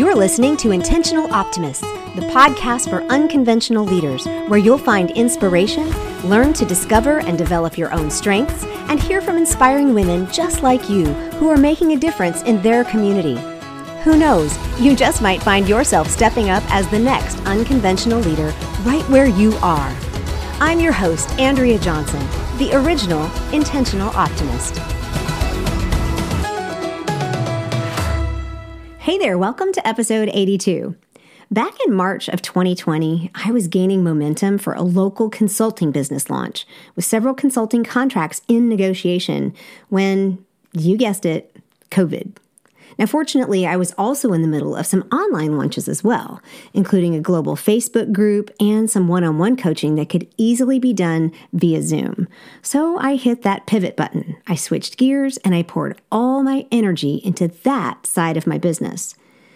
You're listening to Intentional Optimists, the podcast for unconventional leaders, where you'll find inspiration, learn to discover and develop your own strengths, and hear from inspiring women just like you who are making a difference in their community. Who knows, you just might find yourself stepping up as the next unconventional leader right where you are. I'm your host, Andrea Johnson, the original Intentional Optimist. Hey there, welcome to episode 82. Back in March of 2020, I was gaining momentum for a local consulting business launch with several consulting contracts in negotiation when, you guessed it, COVID. Now, fortunately, I was also in the middle of some online launches as well, including a global Facebook group and some one on one coaching that could easily be done via Zoom. So I hit that pivot button. I switched gears and I poured all my energy into that side of my business.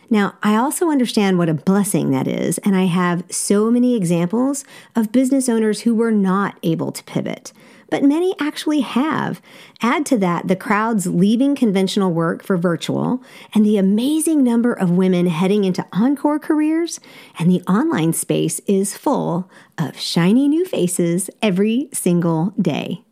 Now, I also understand what a blessing that is, and I have so many examples of business owners who were not able to pivot but many actually have. Add to that the crowds leaving conventional work for virtual and the amazing number of women heading into encore careers, and the online space is full of shiny new faces every single day.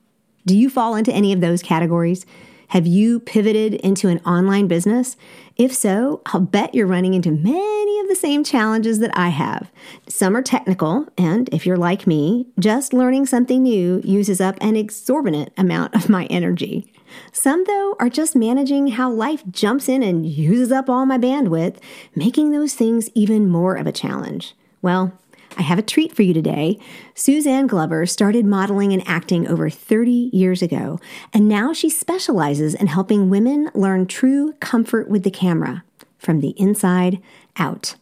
Do you fall into any of those categories? Have you pivoted into an online business? If so, I'll bet you're running into many of the same challenges that I have. Some are technical, and if you're like me, just learning something new uses up an exorbitant amount of my energy. Some, though, are just managing how life jumps in and uses up all my bandwidth, making those things even more of a challenge. Well, I have a treat for you today. Suzanne Glover started modeling and acting over 30 years ago, and now she specializes in helping women learn true comfort with the camera from the inside out.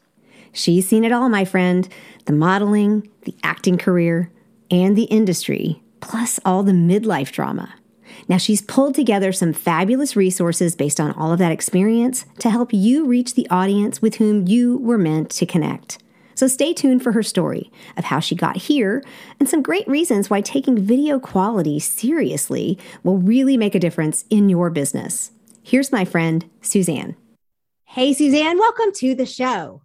She's seen it all, my friend the modeling, the acting career, and the industry, plus all the midlife drama. Now, she's pulled together some fabulous resources based on all of that experience to help you reach the audience with whom you were meant to connect. So stay tuned for her story of how she got here and some great reasons why taking video quality seriously will really make a difference in your business. Here's my friend, Suzanne. Hey, Suzanne, welcome to the show.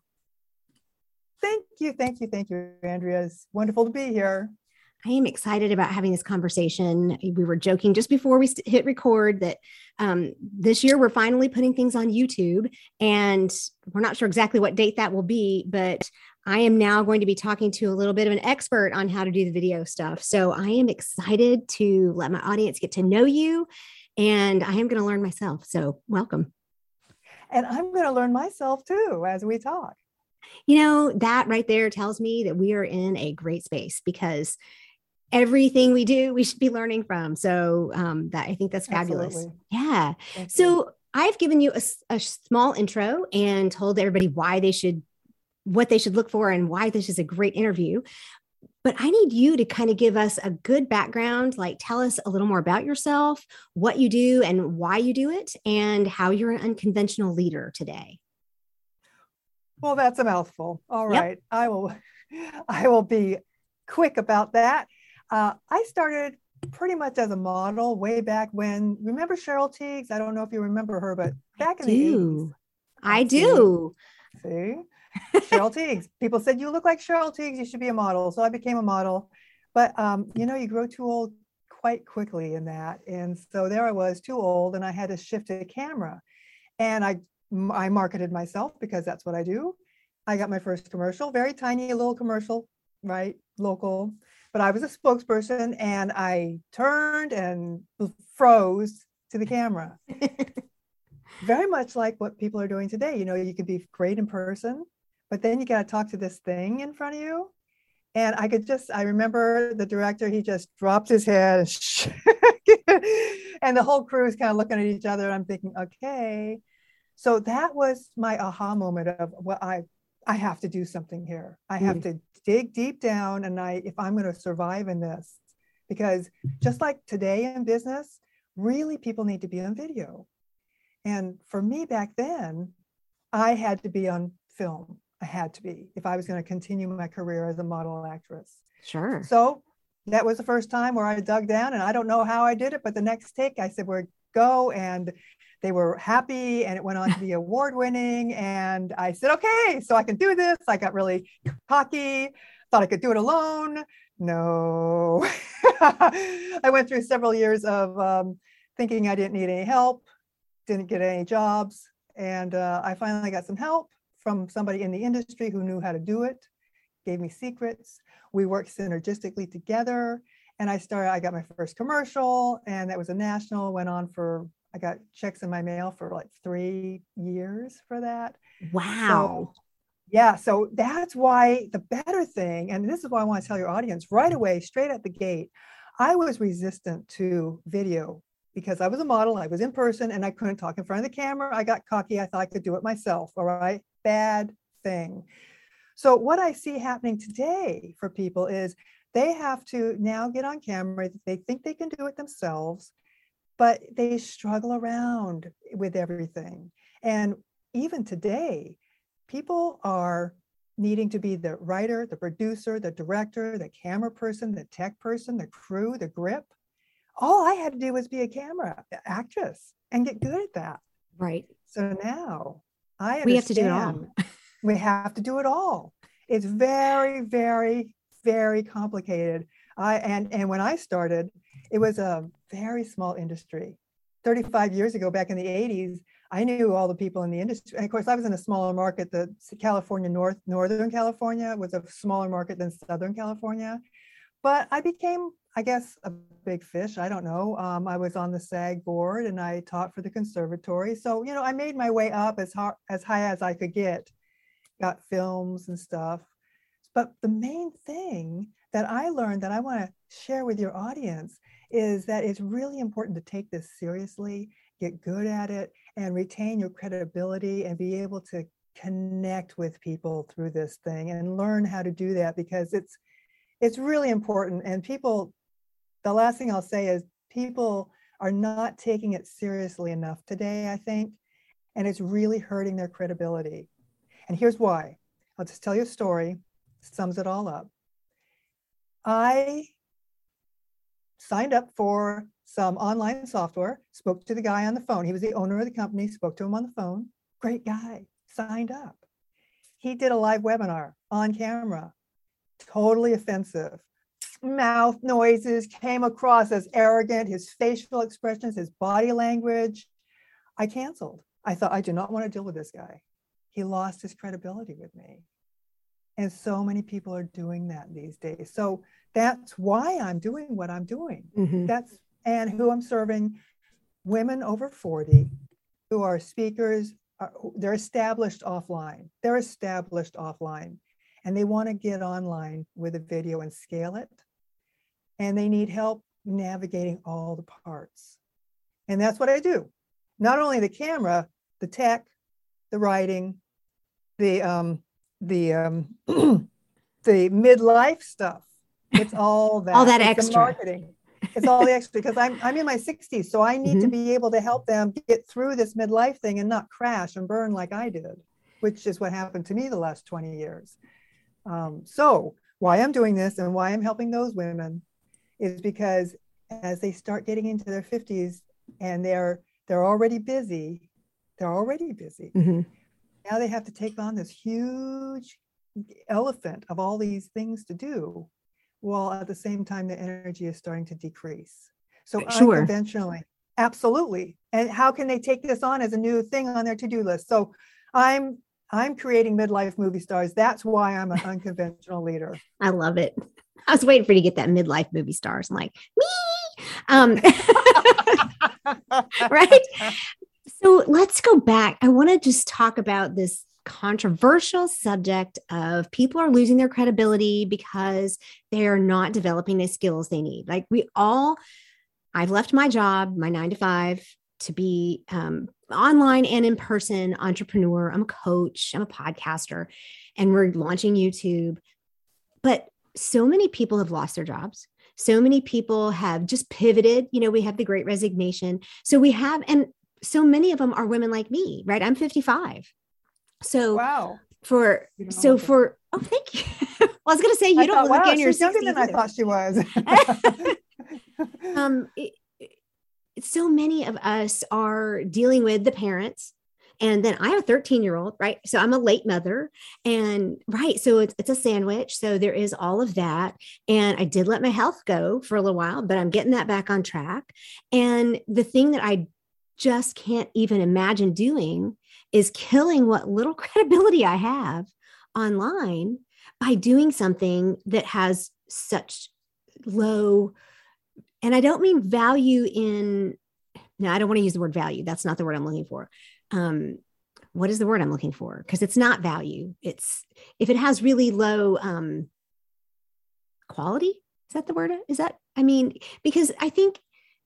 Thank you, thank you, thank you, Andrea. It's wonderful to be here. I am excited about having this conversation. We were joking just before we hit record that um, this year we're finally putting things on YouTube, and we're not sure exactly what date that will be, but I am now going to be talking to a little bit of an expert on how to do the video stuff. So I am excited to let my audience get to know you and I am going to learn myself. So welcome. And I'm going to learn myself too as we talk. You know, that right there tells me that we are in a great space because everything we do, we should be learning from. So um, that I think that's fabulous. Absolutely. Yeah. Thank so you. I've given you a, a small intro and told everybody why they should what they should look for and why this is a great interview. But I need you to kind of give us a good background, like tell us a little more about yourself, what you do and why you do it, and how you're an unconventional leader today. Well, that's a mouthful. All right. Yep. I will I will be quick about that. Uh, I started pretty much as a model way back when. Remember Cheryl Tiegs? I don't know if you remember her, but back I in do. the 80s. I do. See? Cheryl Tiegs. People said, You look like Cheryl Tiegs, you should be a model. So I became a model. But, um, you know, you grow too old quite quickly in that. And so there I was, too old, and I had to shift to camera. And I, I marketed myself because that's what I do. I got my first commercial, very tiny little commercial, right? Local. But I was a spokesperson and I turned and froze to the camera. very much like what people are doing today. You know, you can be great in person, but then you got to talk to this thing in front of you. And I could just, I remember the director, he just dropped his head and and the whole crew is kind of looking at each other. And I'm thinking, okay. So that was my aha moment of well, I I have to do something here. I have mm. to dig deep down and I if I'm going to survive in this, because just like today in business, really people need to be on video. And for me back then, I had to be on film. I had to be if I was going to continue my career as a model actress. Sure. So that was the first time where I dug down, and I don't know how I did it, but the next take, I said, "We're go," and they were happy and it went on to be award winning. And I said, okay, so I can do this. I got really cocky, thought I could do it alone. No. I went through several years of um, thinking I didn't need any help, didn't get any jobs. And uh, I finally got some help from somebody in the industry who knew how to do it, gave me secrets. We worked synergistically together. And I started, I got my first commercial, and that was a national, went on for, I got checks in my mail for like three years for that. Wow. So, yeah, so that's why the better thing, and this is why I want to tell your audience right mm-hmm. away, straight at the gate, I was resistant to video because I was a model, I was in person, and I couldn't talk in front of the camera. I got cocky, I thought I could do it myself. All right, bad thing. So, what I see happening today for people is they have to now get on camera. They think they can do it themselves, but they struggle around with everything. And even today, people are needing to be the writer, the producer, the director, the camera person, the tech person, the crew, the grip. All I had to do was be a camera actress and get good at that. Right. So now I understand we have to do it all. we have to do it all. It's very, very very complicated. I and and when I started, it was a very small industry. 35 years ago, back in the 80s, I knew all the people in the industry. And of course, I was in a smaller market. The California North, Northern California was a smaller market than Southern California. But I became, I guess, a big fish. I don't know. Um, I was on the SAG board and I taught for the conservatory. So, you know, I made my way up as, as high as I could get, got films and stuff. But the main thing that I learned that I want to share with your audience is that it's really important to take this seriously, get good at it, and retain your credibility and be able to connect with people through this thing and learn how to do that because it's it's really important and people the last thing I'll say is people are not taking it seriously enough today I think and it's really hurting their credibility. And here's why. I'll just tell you a story sums it all up. I signed up for some online software, spoke to the guy on the phone. He was the owner of the company, spoke to him on the phone. Great guy, signed up. He did a live webinar on camera, totally offensive. Mouth noises came across as arrogant, his facial expressions, his body language. I canceled. I thought, I do not want to deal with this guy. He lost his credibility with me. And so many people are doing that these days. So that's why I'm doing what I'm doing. Mm-hmm. That's and who I'm serving women over 40 who are speakers, are, uh, they're established offline. They're established offline and they want to get online with a video and scale it. And they need help navigating all the parts. And that's what I do. Not only the camera, the tech, the writing, the um, the um, the midlife stuff. It's all that. all that it's extra marketing. It's all the extra because I'm I'm in my 60s, so I need mm-hmm. to be able to help them get through this midlife thing and not crash and burn like I did, which is what happened to me the last 20 years. Um, so why I'm doing this and why I'm helping those women is because as they start getting into their 50s and they're they're already busy, they're already busy. Mm-hmm now they have to take on this huge elephant of all these things to do while at the same time the energy is starting to decrease so sure. unconventionally absolutely and how can they take this on as a new thing on their to-do list so i'm i'm creating midlife movie stars. That's why i'm an unconventional leader. I love it. I was waiting for you to get that midlife movie stars. I'm like me? Um right? So let's go back. I want to just talk about this controversial subject of people are losing their credibility because they are not developing the skills they need. Like we all, I've left my job, my nine to five, to be um, online and in person entrepreneur. I'm a coach, I'm a podcaster, and we're launching YouTube. But so many people have lost their jobs. So many people have just pivoted. You know, we have the great resignation. So we have, and so many of them are women like me, right? I'm 55. So wow. For so for oh thank you. well, I was gonna say you I don't thought, look wow, in your younger than I thought she was. um, it, so many of us are dealing with the parents and then I have a 13 year old, right? So I'm a late mother. And right. So it's, it's a sandwich. So there is all of that. And I did let my health go for a little while, but I'm getting that back on track. And the thing that I just can't even imagine doing is killing what little credibility I have online by doing something that has such low, and I don't mean value in, no, I don't want to use the word value. That's not the word I'm looking for um, what is the word I'm looking for? Because it's not value. It's if it has really low um, quality. Is that the word? Is that I mean because I think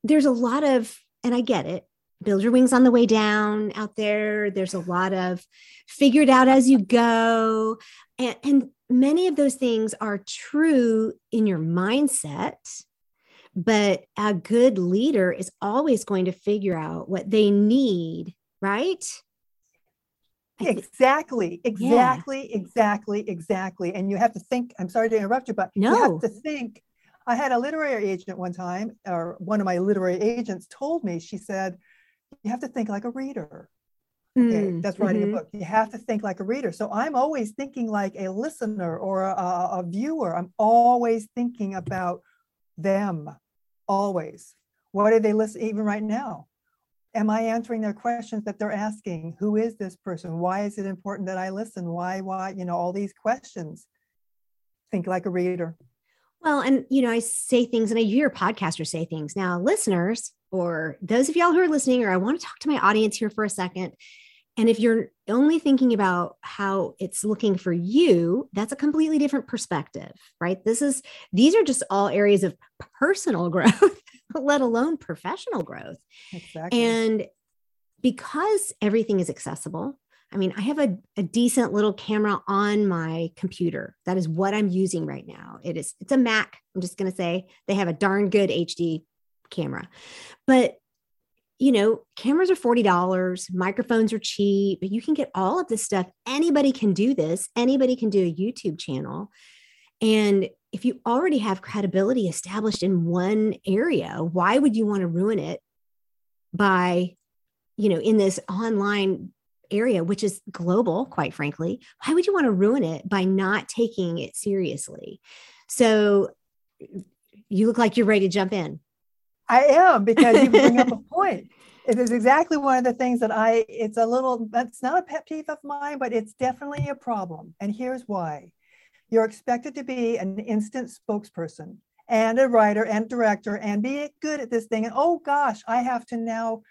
there's a lot of and I get it. Build your wings on the way down out there. There's a lot of figured out as you go. And, and many of those things are true in your mindset but a good leader is always going to figure out what they need right? Exactly, exactly, yeah. exactly, exactly. And you have to think, I'm sorry to interrupt you, but no. you have to think. I had a literary agent one time, or one of my literary agents told me, she said, you have to think like a reader. Okay, mm, that's writing mm-hmm. a book. You have to think like a reader. So I'm always thinking like a listener or a, a viewer. I'm always thinking about them, always. What are they listening, even right now? am I answering their questions that they're asking? Who is this person? Why is it important that I listen? Why, why, you know, all these questions. Think like a reader. Well, and you know, I say things and I hear podcasters say things. Now, listeners, or those of y'all who are listening, or I want to talk to my audience here for a second. And if you're only thinking about how it's looking for you, that's a completely different perspective, right? This is, these are just all areas of personal growth let alone professional growth. Exactly. And because everything is accessible, I mean, I have a, a decent little camera on my computer. That is what I'm using right now. It is, it's a Mac. I'm just going to say they have a darn good HD camera. But you know, cameras are $40, microphones are cheap, but you can get all of this stuff. Anybody can do this. Anybody can do a YouTube channel. And if you already have credibility established in one area, why would you want to ruin it by, you know, in this online area, which is global, quite frankly? Why would you want to ruin it by not taking it seriously? So you look like you're ready to jump in. I am because you bring up a point. It is exactly one of the things that I, it's a little, that's not a pet peeve of mine, but it's definitely a problem. And here's why you're expected to be an instant spokesperson and a writer and director and be good at this thing. And oh gosh, I have to now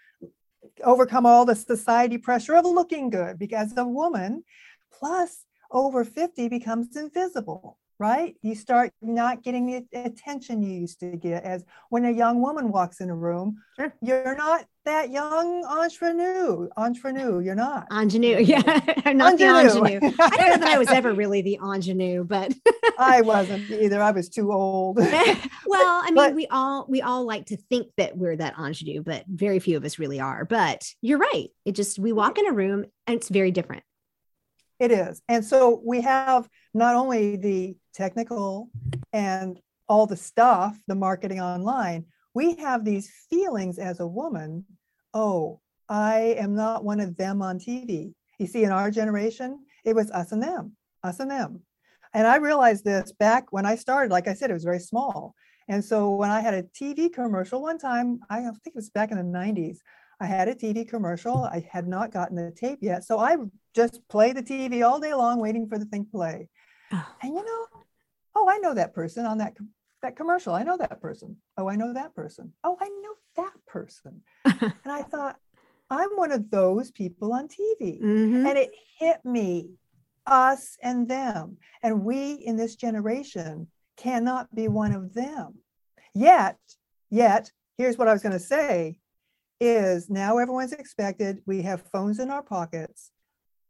overcome all the society pressure of looking good because a woman plus over 50 becomes invisible right? You start not getting the attention you used to get as when a young woman walks in a room, sure. you're not that young ingenue. Ingenue, you're not. Ingenue, yeah. I'm not ingenue. the ingenue. I don't know that I was ever really the ingenue, but I wasn't either. I was too old. well, I mean, but, we all we all like to think that we're that ingenue, but very few of us really are. But you're right. It just we walk in a room and it's very different. It is. And so we have not only the technical and all the stuff, the marketing online, we have these feelings as a woman oh, I am not one of them on TV. You see, in our generation, it was us and them, us and them. And I realized this back when I started, like I said, it was very small. And so when I had a TV commercial one time, I think it was back in the 90s, I had a TV commercial. I had not gotten the tape yet. So I just play the TV all day long, waiting for the thing to play. Oh. And you know, oh, I know that person on that that commercial. I know that person. Oh, I know that person. Oh, I know that person. and I thought, I'm one of those people on TV. Mm-hmm. And it hit me, us and them. And we in this generation cannot be one of them. Yet, yet, here's what I was going to say is now everyone's expected. We have phones in our pockets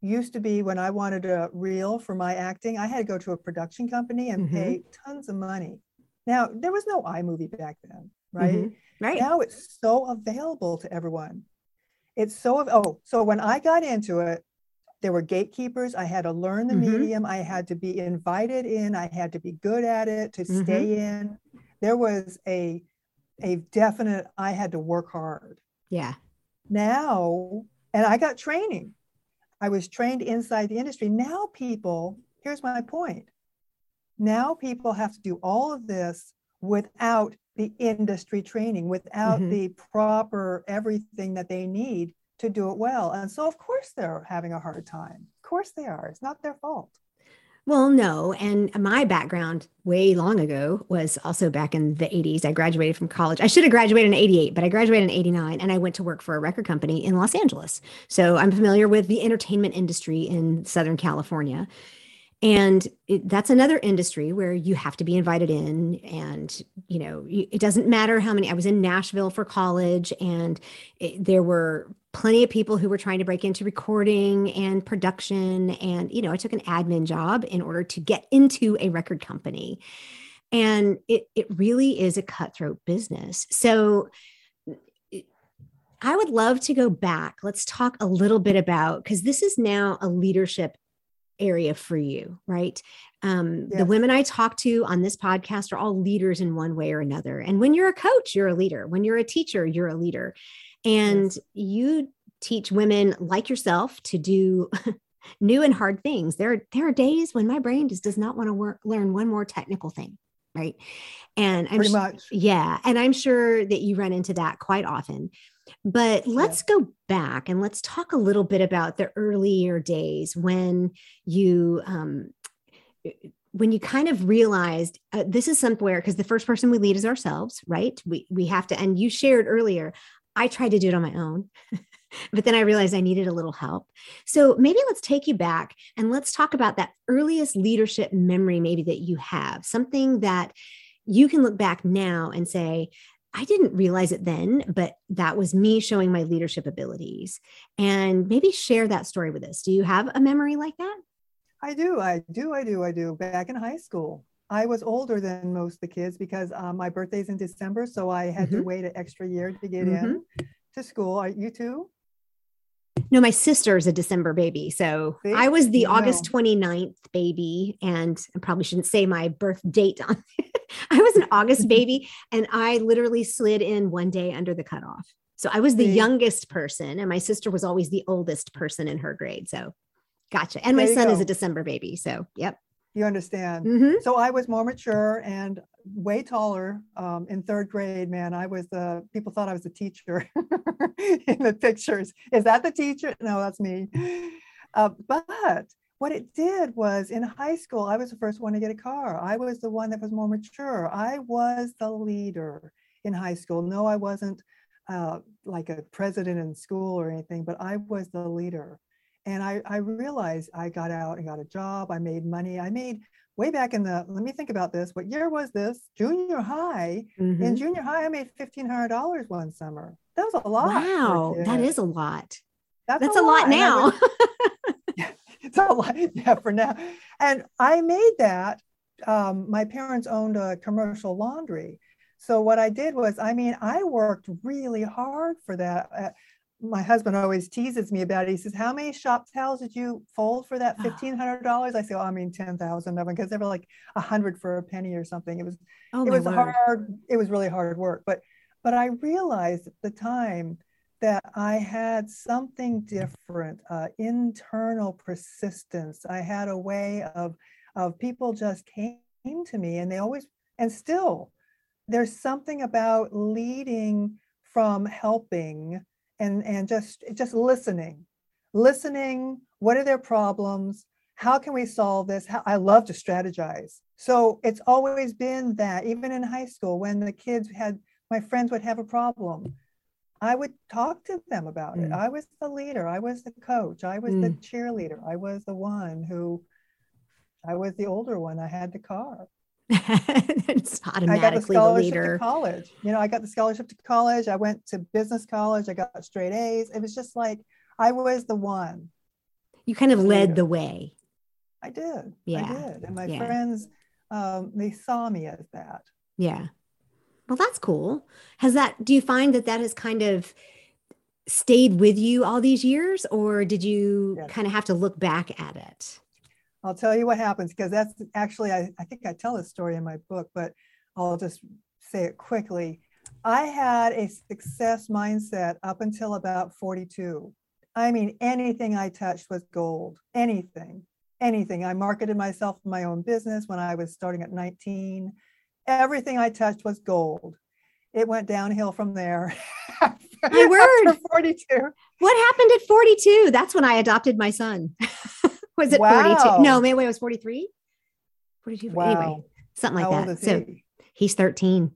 used to be when I wanted a reel for my acting, I had to go to a production company and mm-hmm. pay tons of money. Now, there was no iMovie back then, right? Mm-hmm. Right. Now it's so available to everyone. It's so, oh, so when I got into it, there were gatekeepers. I had to learn the mm-hmm. medium. I had to be invited in. I had to be good at it to mm-hmm. stay in. There was a a definite, I had to work hard. Yeah. Now, and I got training. I was trained inside the industry. Now, people, here's my point. Now, people have to do all of this without the industry training, without mm-hmm. the proper everything that they need to do it well. And so, of course, they're having a hard time. Of course, they are. It's not their fault. Well, no. And my background way long ago was also back in the 80s. I graduated from college. I should have graduated in 88, but I graduated in 89 and I went to work for a record company in Los Angeles. So I'm familiar with the entertainment industry in Southern California. And it, that's another industry where you have to be invited in. And, you know, it doesn't matter how many. I was in Nashville for college and it, there were plenty of people who were trying to break into recording and production. And, you know, I took an admin job in order to get into a record company. And it, it really is a cutthroat business. So, I would love to go back. Let's talk a little bit about because this is now a leadership area for you, right? Um, yes. The women I talk to on this podcast are all leaders in one way or another. And when you're a coach, you're a leader. When you're a teacher, you're a leader. And yes. you teach women like yourself to do new and hard things. There, there are days when my brain just does not want to work, learn one more technical thing. Right. And I'm pretty much. Yeah. And I'm sure that you run into that quite often. But let's yeah. go back and let's talk a little bit about the earlier days when you um, when you kind of realized uh, this is somewhere because the first person we lead is ourselves right we we have to and you shared earlier I tried to do it on my own. but then I realized I needed a little help. So maybe let's take you back and let's talk about that earliest leadership memory, maybe that you have, something that you can look back now and say, I didn't realize it then, but that was me showing my leadership abilities. And maybe share that story with us. Do you have a memory like that? I do. I do. I do. I do. Back in high school, I was older than most of the kids because um, my birthday's in December, so I had mm-hmm. to wait an extra year to get mm-hmm. in to school. Are you too? No, my sister is a December baby. So See? I was the August 29th baby, and I probably shouldn't say my birth date on I was an August baby, and I literally slid in one day under the cutoff. So I was the See? youngest person, and my sister was always the oldest person in her grade. So gotcha. And my son go. is a December baby. So, yep. You understand? Mm-hmm. So I was more mature and way taller um, in third grade. Man, I was the people thought I was a teacher in the pictures. Is that the teacher? No, that's me. Uh, but what it did was in high school, I was the first one to get a car. I was the one that was more mature. I was the leader in high school. No, I wasn't uh, like a president in school or anything, but I was the leader. And I, I realized I got out and got a job. I made money. I made way back in the, let me think about this. What year was this? Junior high. Mm-hmm. In junior high, I made $1,500 one summer. That was a lot. Wow. That is a lot. That's, That's a, a, lot, lot now. it's a lot. Yeah, for now. And I made that. Um, my parents owned a commercial laundry. So what I did was, I mean, I worked really hard for that. My husband always teases me about it. He says, How many shop towels did you fold for that $1,500? I say, Oh, I mean, 10,000 of them because they were like a hundred for a penny or something. It was, oh, it was word. hard. It was really hard work. But, but I realized at the time that I had something different, uh, internal persistence. I had a way of, of people just came to me and they always, and still, there's something about leading from helping and and just just listening listening what are their problems? How can we solve this? How, i love to strategize. So it's always been that even in high school when the kids had my friends would have a problem i would talk to them about mm. it i was the leader. I was the coach. I was mm. the cheerleader. I was the one who i was the older one. I had the car it's automatically I got the scholarship the to college. You know, I got the scholarship to college. I went to business college. I got straight A's. It was just like I was the one. You kind of led the way. I did. Yeah. I did. And my yeah. friends, um, they saw me as that. Yeah. Well, that's cool. Has that, do you find that that has kind of stayed with you all these years, or did you yes. kind of have to look back at it? I'll tell you what happens because that's actually, I, I think I tell this story in my book, but I'll just say it quickly. I had a success mindset up until about 42. I mean, anything I touched was gold. Anything, anything. I marketed myself in my own business when I was starting at 19. Everything I touched was gold. It went downhill from there. My word. 42. What happened at 42? That's when I adopted my son. was it Wow. 42? No, maybe it was 43. 42. Wow. Anyway, something like old that. So he? he's 13.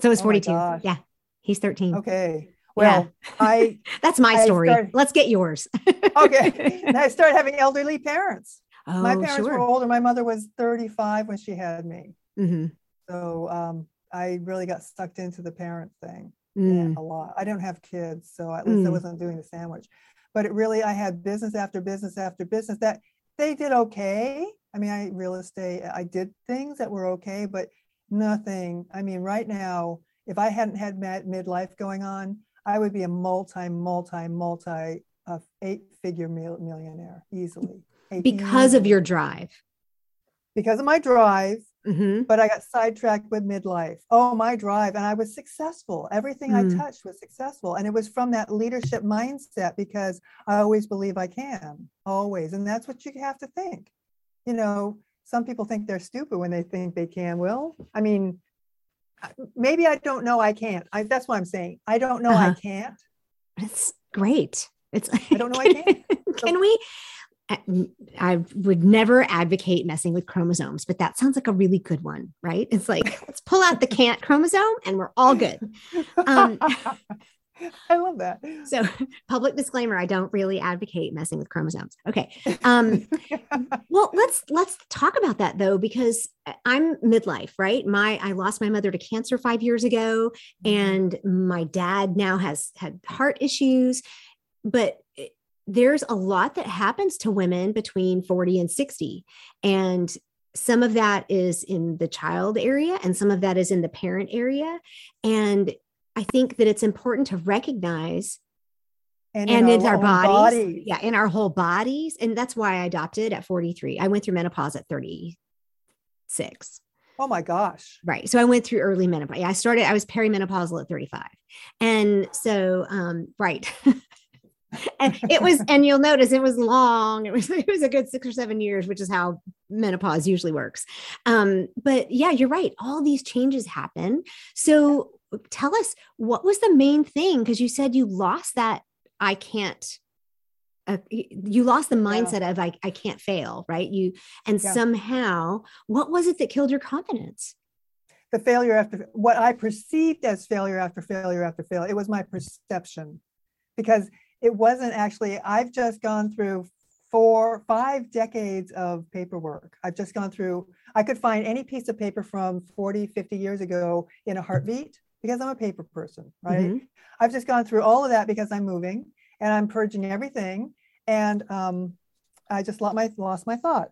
So it's Oh 42. Yeah. He's 13. Okay. Well, I That's my I story. started- Let's get yours. okay. And I started having elderly parents. oh, my parents sure. were older. My mother was 35 when she had me. Mhm. So um, I really got sucked into the parent thing yeah, Mm. a lot. I don't have kids, so at least I Mm. wasn't doing the sandwich. But it really, I had business after business after business that they did okay. I mean, I real estate, I did things that were okay, but nothing. I mean, right now, if I hadn't had mid- midlife going on, I would be a multi, multi, multi, uh, eight-figure mil- millionaire easily. Because of your drive. because of my drive, hmm but I got sidetracked with midlife. Oh, my drive. And I was successful. Everything I Mm. touched was successful. And it was from that leadership mindset because I always believe I can, always. And that's what you have to think. You know, some people think they're stupid when they think they can. Well, I mean, maybe I don't know I can't. I, that's what I'm saying. I don't know I Uh-huh. can't. It's great. It's I don't know I can. Can we? I- would never advocate messing with chromosomes, but that sounds like a really good one, right? It's like let's pull out the can't chromosome and we're all good. Um, I love that. So, public disclaimer: I don't really advocate messing with chromosomes. Okay. Um, well, let's let's talk about that though, because I'm midlife, right? My I lost my mother to cancer five years ago, and my dad now has had heart issues but it- there's a lot that happens to women between 40 and 60 and some of that is in the child area and some of that is in the parent area and i think that it's important to recognize and in our, own bodies, yeah in our whole bodies and that's why i adopted at 43 i went through menopause at 36 Oh my gosh. Right. So I went through early menopause. I started, I was perimenopausal at 35. And so, um, right. and it was, and you'll notice it was long. It was, it was a good six or seven years, which is how menopause usually works. Um, but yeah, you're right. All these changes happen. So tell us what was the main thing? Because you said you lost that I can't. Uh, you lost the mindset of I, I can't fail, right? You and Yeah. somehow, what was it that killed your confidence? the failure after what I perceived as failure after failure after failure. It was my perception because it wasn't actually, I've just gone through four, five decades of paperwork. I've just gone through, I could find any piece of paper from 40, 50 years ago in a heartbeat because I'm a paper person, right? Mhm. I've just gone through all of that because I'm moving and I'm purging everything. And um, I just lost my, lost my thought.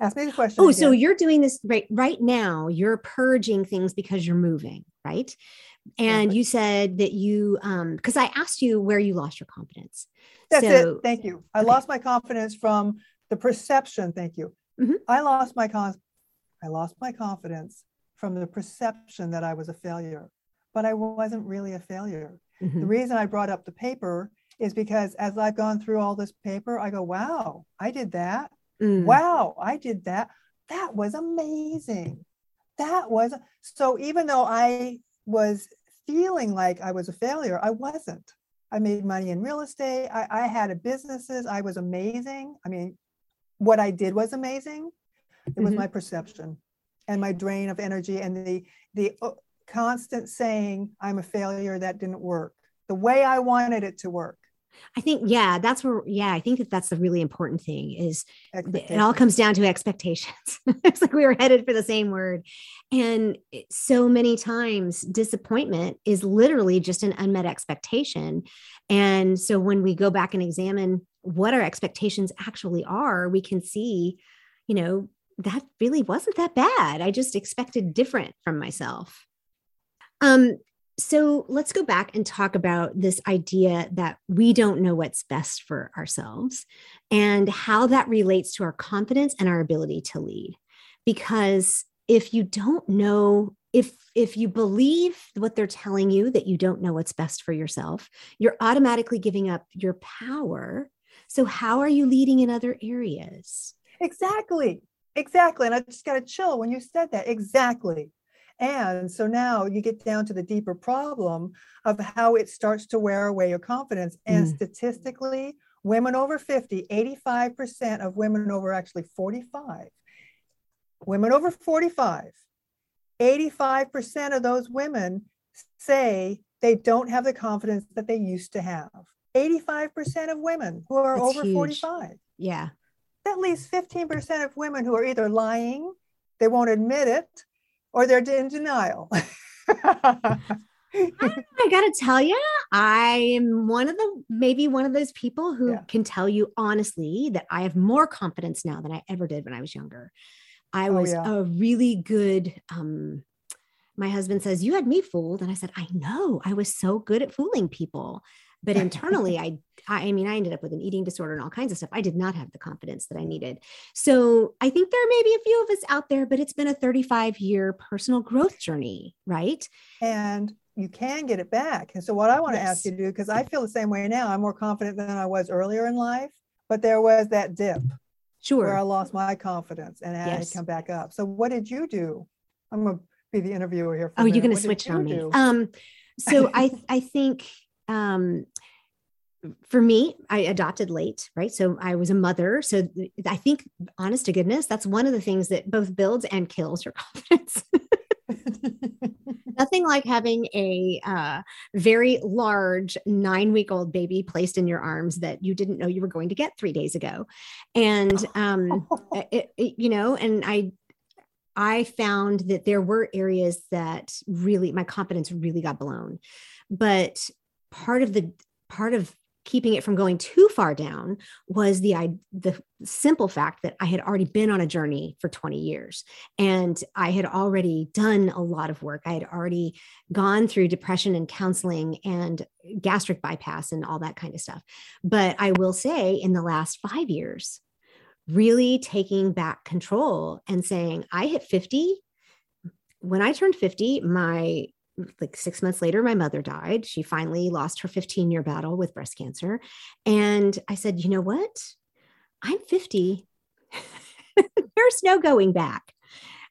Ask me the question. Oh, so you're doing this right right now. You're purging things because you're moving, right? And you said that you um because I asked you where you lost your confidence. That's So- it. Thank you. I okay. lost my confidence from the perception. Thank you. Mhm. I lost my con- I lost my confidence from the perception that I was a failure, but I wasn't really a failure. The Mhm. reason I brought up the paper is because as I've gone through all this paper, I go, wow, I did that. Mm. Wow, I did that. That was amazing. That was so even though I was feeling like I was a failure, I wasn't. I made money in real estate. I, I had a businesses. I was amazing. I mean, what I did was amazing. It was Mhm. my perception and my drain of energy and the the uh, constant saying I'm a failure that didn't work the way I wanted it to work. I think yeah, that's where yeah, I think that that's the really important thing is it all comes down to expectations. it's like we were headed for the same word. And so many times disappointment is literally just an unmet expectation. And so when we go back and examine what our expectations actually are, we can see, you know, that really wasn't that bad. I just expected different from myself. Um so let's go back and talk about this idea that we don't know what's best for ourselves and how that relates to our confidence and our ability to lead. Because if you don't know if if you believe what they're telling you that you don't know what's best for yourself you're automatically giving up your power. So how are you leading in other areas? Exactly. Exactly. And i just got to chill when you said that. Exactly and so now you get down to the deeper problem of how it starts to wear away your confidence and mm. statistically women over 50 85% of women over actually 45 women over 45 85% of those women say they don't have the confidence that they used to have. 85% of women who are That's over huge. 45. Yeah. At least 15% of women who are either lying, they won't admit it, or they're in denial. I gotta tell you, I am one of the maybe one of those people who yeah. can tell you honestly that I have more confidence now than I ever did when I was younger. I oh, was yeah. a really good um my husband says you had me fooled and I said I know I was so good at fooling people but internally I I mean I ended up with an eating disorder and all kinds of stuff I did not have the confidence that I needed so I think there may be a few of us out there but it's been a 35 year personal growth journey right and you can get it back and so what I want yes. to ask you to do because I feel the same way now I'm more confident than I was earlier in life but there was that dip Sure. Where I lost my confidence and had yes. to come back up. So what did you do? I'm gonna be the interviewer here. oh, you're gonna switch on me. Um, so I I think um for me, I adopted late, right? So I was a mother. So I think, honest to goodness, that's one of the things that both builds and kills your confidence. Nothing like having a uh, very large nine week old baby placed in your arms that you didn't know you were going to get three days ago. And, um, it, it, you know, and I, I found that there were areas that really my confidence really got blown. But part of the part of keeping it from going too far down was the the simple fact that I had already been on a journey for 20 years and I had already done a lot of work. I had already gone through depression and counseling and gastric bypass and all that kind of stuff. But I will say in the last 5 years really taking back control and saying I hit 50 when I turned 50 my like six months later, my mother died. She finally lost her 15 year battle with breast cancer. And I said, you know what? I'm 50. There's no going back.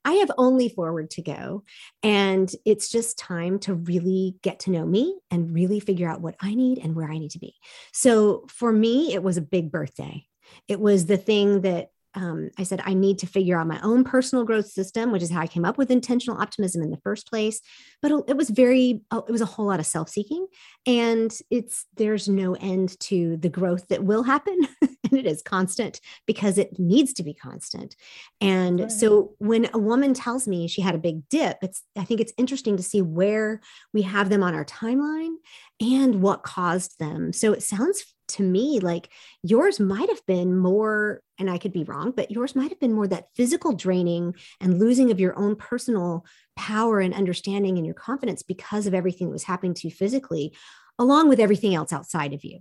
I have only forward to go. And it's just time to really get to know me and really figure out what I need and where I need to be. So for me, it was a big birthday. It was the thing that um, I said, I need to figure out my own personal growth system, which is how I came up with intentional optimism in the first place. But it was very, it was a whole lot of self seeking. And it's, there's no end to the growth that will happen. and it is constant because it needs to be constant. And right. so when a woman tells me she had a big dip, it's, I think it's interesting to see where we have them on our timeline and what caused them. So it sounds to me like yours might have been more and i could be wrong but yours might have been more that physical draining and losing of your own personal power and understanding and your confidence because of everything that was happening to you physically along with everything else outside of you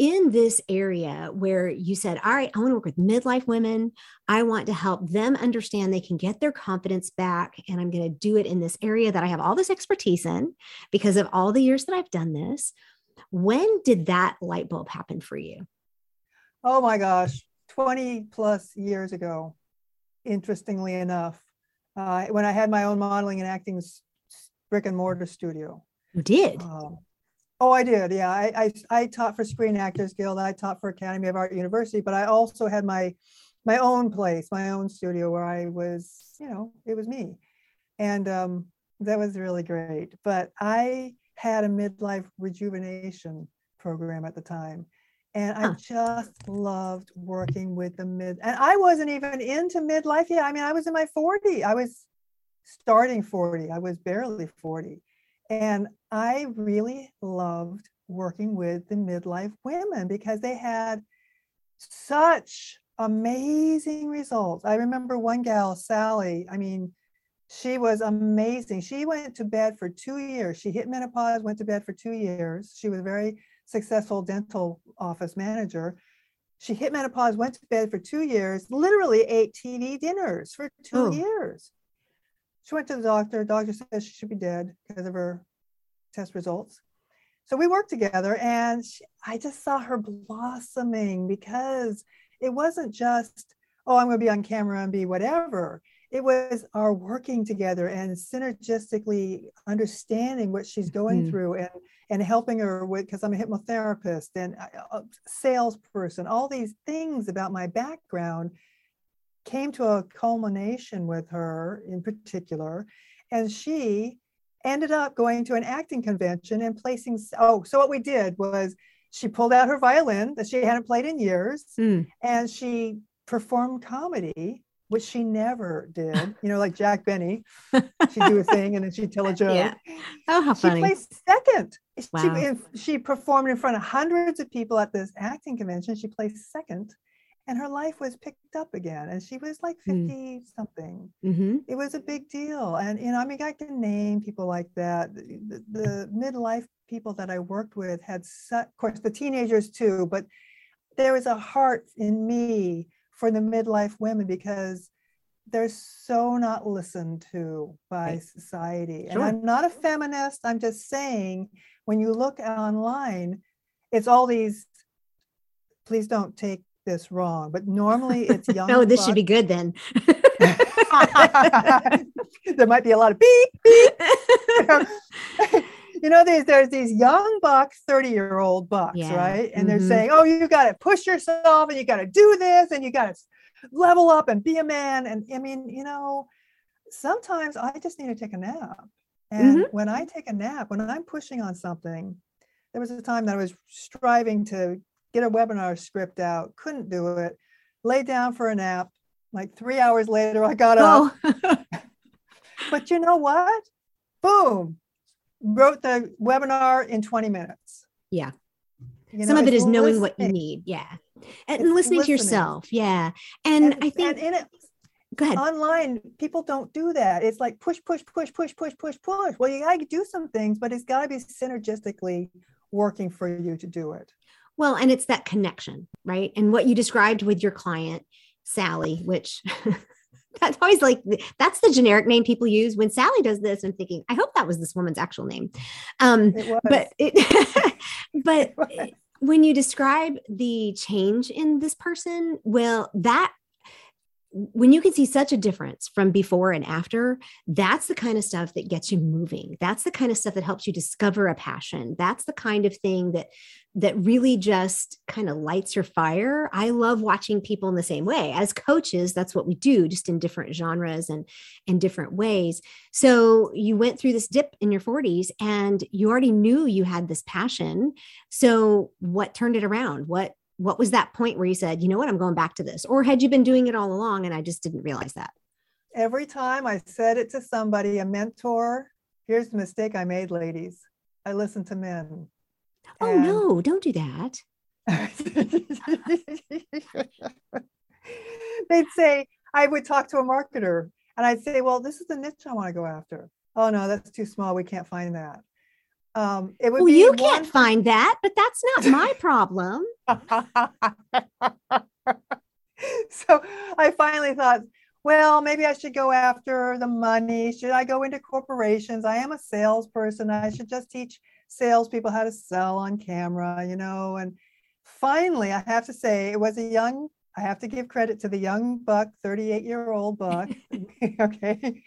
in this area where you said, All right, I want to work with midlife women. I want to help them understand they can get their confidence back. And I'm going to do it in this area that I have all this expertise in because of all the years that I've done this. When did that light bulb happen for you? Oh my gosh, 20 plus years ago, interestingly enough, uh, when I had my own modeling and acting brick and mortar studio. You did? Um, oh, I did. Yeah. I, I, I taught for Screen Actors Guild. I taught for Academy of Art University, but I also had my my own place, my own studio where I was, you know, it was me. And um, that was really great. But I had a midlife rejuvenation program at the time. And I just loved working with the mid, and I wasn't even into midlife yet. I mean, I was in my 40. I was starting 40. I was barely 40. And I really loved working with the midlife women because they had such amazing results. I remember one gal, Sally, I mean, she was amazing. She went to bed for two years. She hit menopause, went to bed for two years. She was a very successful dental office manager. She hit menopause, went to bed for two years, literally ate TV dinners for two oh. years. she went to the doctor. Doctor says she should be dead because of her test results. So we worked together, and she, I just saw her blossoming because it wasn't just, oh, I'm going to be on camera and be whatever. It was our working together and synergistically understanding what she's going mm. through and and helping her with because I'm a hypnotherapist and a salesperson. All these things about my background came to a culmination with her in particular, and she ended up going to an acting convention and placing. Oh, so what we did was she pulled out her violin that she hadn't played in years, mm. and she performed comedy which she never did. You know, like Jack Benny, she'd do a thing and then she'd tell a joke. Yeah. Oh, how funny. She placed second. Wow. She, she performed in front of hundreds of people at this acting convention. She placed second and her life was picked up again. And she was like hmm. 50 mm. something. Mm-hmm. It was a big deal. And, you know, I mean, I can name people like that. The, the midlife people that I worked with had, such, of course, the teenagers too, but there was a heart in me for the midlife women because they're so not listened to by right. society. Sure. And I'm not a feminist. I'm just saying when you look online, it's all these, please don't take this wrong, but normally it's young. oh, this should be good then. there might be a lot of beep, beep. You know, there's there's these young bucks, 30 year old bucks, yeah. right? And mm-hmm. they're saying, oh, you got to push yourself and you got to do this and you got to level up and be a man. And I mean, you know, sometimes I just need to take a nap. And mm-hmm. when I take a nap, when I'm pushing on something, there was a time that I was striving to get a webinar script out, couldn't do it, lay down for a nap. Like three hours later, I got oh. up. but you know what? Boom, wrote the webinar in 20 minutes. Yeah. You Some know, of it is knowing what you need. Yeah. And listening, listening, to yourself. Yeah. And, and I think. And it, Go ahead. Online, people don't do that. It's like push, push, push, push, push, push, push. Well, you got to do some things, but it's got to be synergistically working for you to do it. Well, and it's that connection, right? And what you described with your client, Sally, which that's always like that's the generic name people use when Sally does this. I'm thinking, I hope that was this woman's actual name. Um, it but it, but it when you describe the change in this person, well, that when you can see such a difference from before and after, that's the kind of stuff that gets you moving. That's the kind of stuff that helps you discover a passion. That's the kind of thing that that really just kind of lights your fire. I love watching people in the same way. As coaches, that's what we do, just in different genres and in different ways. So you went through this dip in your 40s and you already knew you had this passion. So what turned it around? What what was that point where you said, you know what, I'm going back to this? Or had you been doing it all along and I just didn't realize that? Every time I said it to somebody, a mentor, here's the mistake I made, ladies. I listen to men. Oh, and no, don't do that. They'd say, I would talk to a marketer and I'd say, well, this is the niche I want to go after. Oh, no, that's too small. We can't find that. Um, it would well, you can't find that, but that's not my problem. so I finally thought, well, maybe I should go after the money. Should I go into corporations? I am a salesperson. I should just teach salespeople how to sell on camera, you know. And finally, I have to say, it was a young, I have to give credit to the young buck, 38 year old buck, okay,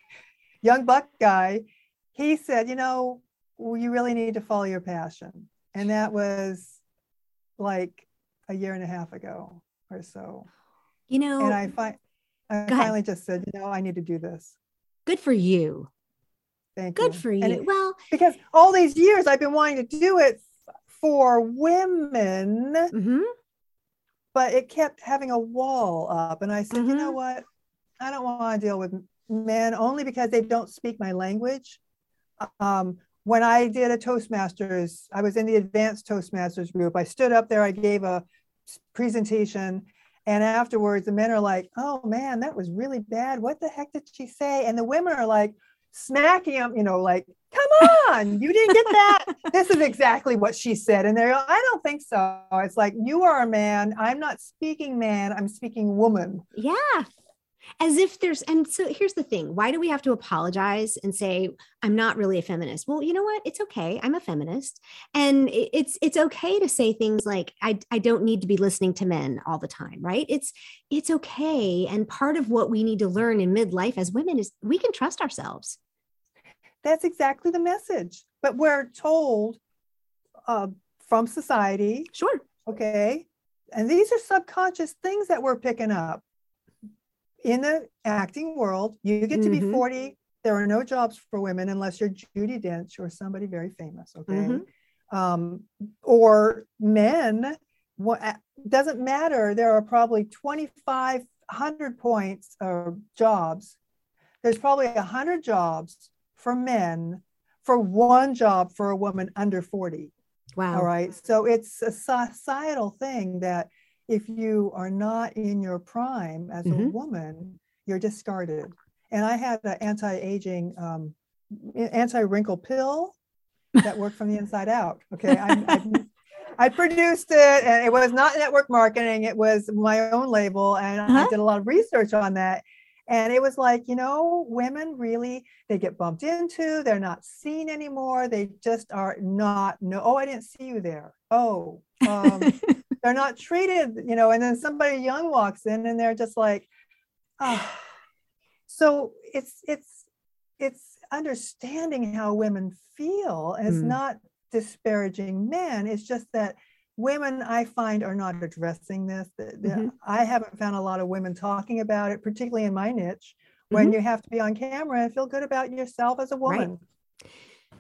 young buck guy. He said, you know, well, you really need to follow your passion. And that was like a year and a half ago or so. You know, and I, fi- I finally ahead. just said, you know, I need to do this. Good for you. Thank you. Good you. for you. It, well, because all these years I've been wanting to do it for women, mm-hmm. but it kept having a wall up. And I said, mm-hmm. you know mm-hmm. what? I don't want to deal with men only because they don't speak my language. Um, when I did a Toastmasters, I was in the advanced Toastmasters group. I stood up there, I gave a presentation, and afterwards the men are like, oh man, that was really bad. What the heck did she say? And the women are like, smacking them, you know, like, come on, you didn't get that. this is exactly what she said. And they're, like, I don't think so. It's like, you are a man. I'm not speaking man, I'm speaking woman. Yeah. As if there's and so here's the thing why do we have to apologize and say i'm not really a feminist? Well you know what? It's okay. I'm a feminist. And it's it's okay to say things like i i don't need to be listening to men all the time right? It's it's okay. And part of what we need to learn in midlife as women is we can trust ourselves. That's exactly the message. But we're told uh, from society sure. Okay? And these are subconscious things that we're picking up in the acting world, you get to be mm-hmm. 40. There are no jobs for women unless you're Judi Dench or somebody very famous. Okay. Mm-hmm. Um, or men, what doesn't matter. There are probably 2,500 points or jobs. There's probably 100 jobs for men for one job for a woman under 40. Wow. All right. So it's a societal thing that if you are not in your prime as mm-hmm. a woman, you're discarded. And I had an anti-aging, um, anti-wrinkle pill that worked from the inside out. Okay, I, I, I, produced it, and it was not network marketing; it was my own label, and uh-huh. I did a lot of research on that. And it was like, you know, women really they get bumped into, they're not seen anymore. They just are not. No, oh, I didn't see you there. Oh, um, they're not treated, you know, and then somebody young walks in and they're just like, oh. So it's it's it's understanding how women feel. And it's mm. not disparaging men. It's just that women I find are not addressing this. Mm-hmm. I haven't found a lot of women talking about it, particularly in my niche, when mm-hmm. you have to be on camera and feel good about yourself as a woman. Right.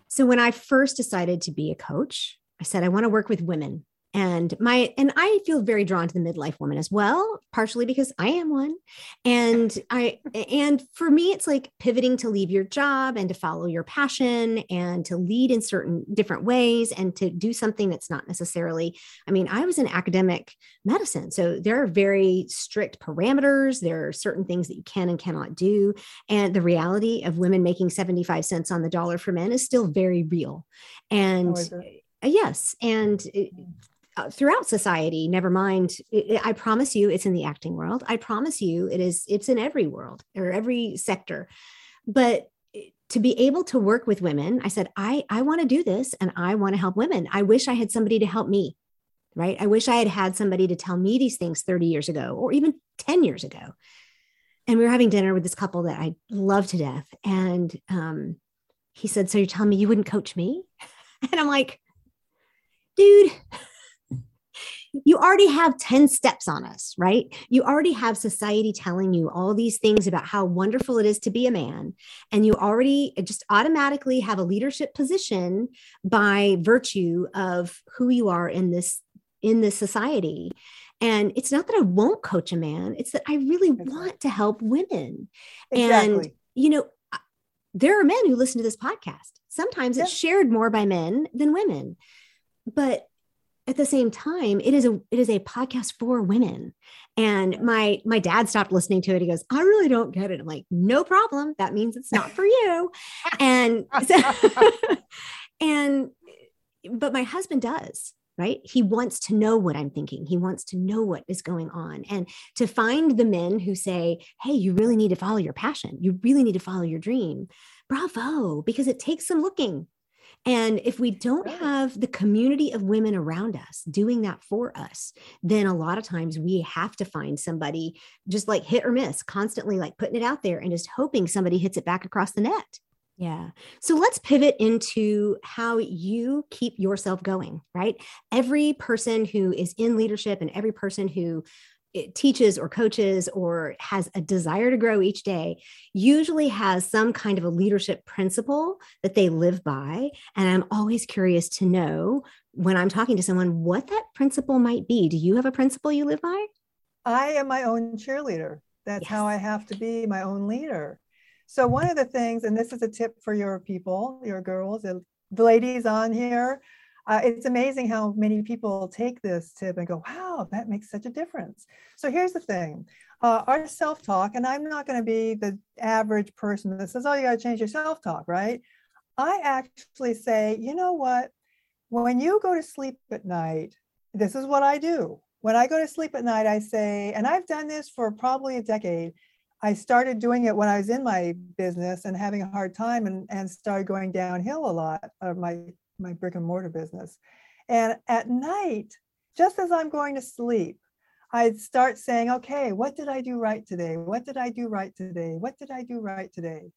So when I first decided to be a coach, I said I want to work with women and my and i feel very drawn to the midlife woman as well partially because i am one. And i and for me it's like pivoting to leave your job and to follow your passion and to lead in certain different ways and to do something that's not necessarily i mean i was in academic medicine. So there are very strict parameters. There are certain things that you can and cannot do. And the reality of women making 75 cents on the dollar for men is still very real. And oh, yes. And it, throughout society never mind i promise you it's in the acting world. I promise you it is it's in every world or every sector. But eh, to be able to work with women i said i i want to do this and i want to help women. I wish i had somebody to help me right? I wish i had had somebody to tell me these things 30 years ago or even 10 years ago. And we were having dinner with this couple that i love to death and um, he said so you're telling me you wouldn't coach me? And i'm like dude you already have 10 steps on us, right? You already have society telling you all these things about how wonderful it is to be a man. And you already just automatically have a leadership position by virtue of who you are in this in this society. And it's not that I won't coach a man, it's that I really want to help women. Exactly. And, you know, there are men who listen to this podcast. Sometimes yeah. it's shared more by men than women. But at the same time it is a it is a podcast for women. And my my dad stopped listening to it. He goes i really don't get it. I'm like no problem. That means it's not for you. And so, and but my husband does right? He wants to know what i'm thinking. He wants to know what is going on. And to find the men who say hey you really need to follow your passion. You really need to follow your dream. Bravo because it takes some looking and if we don't have the community of women around us doing that for us, then a lot of times we have to find somebody just like hit or miss, constantly like putting it out there and just hoping somebody hits it back across the net. Yeah. So let's pivot into how you keep yourself going, right? Every person who is in leadership and every person who teaches or coaches or has a desire to grow each day usually has some kind of a leadership principle that they live by. And i'm always curious to know when i'm talking to someone what that principle might be. Do you have a principle you live by? I am my own cheerleader. That's yes. how i have to be my own leader. So one of the things and this is a tip for your people your girls the ladies on here uh, it's amazing how many people take this tip and go, wow, that makes such a difference. So here's the thing uh, our self talk, and I'm not going to be the average person that says, oh, you got to change your self talk, right? I actually say, you know what? When you go to sleep at night, this is what I do. When I go to sleep at night, I say, and I've done this for probably a decade, I started doing it when I was in my business and having a hard time and, and started going downhill a lot of my, my brick and mortar business. And at night, just as I'm going to sleep, I'd start saying, okay, what did I do right today? What did I do right today? What did I do right today?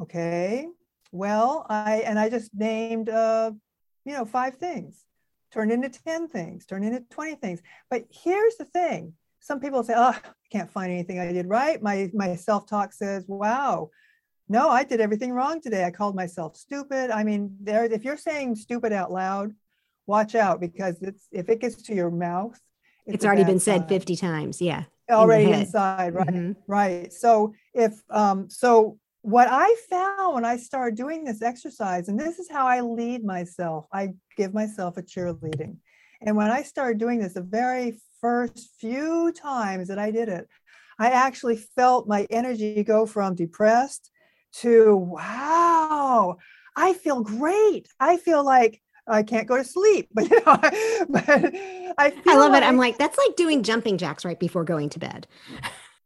Okay, well, I, and I just named, uh, you know, five things, turned into 10 things, turned into 20 things. But here's the thing some people say, oh, I can't find anything I did right. My, my self talk says, wow, no, I did everything wrong today. I called myself stupid. I mean, there, if you're saying stupid out loud, watch out because it's if it gets to your mouth, it's, it's already been said 50 times. Yeah. Already in inside. Right. Mm-hmm. Right. So if um so what I found when I started doing this exercise, and this is how I lead myself, I give myself a cheerleading. And when I started doing this, the very first few times that I did it, I actually felt my energy go from depressed to wow, I feel great. I feel like I can't go to sleep, but, you know, but I, I love like, it. I'm like, that's like doing jumping jacks right before going to bed.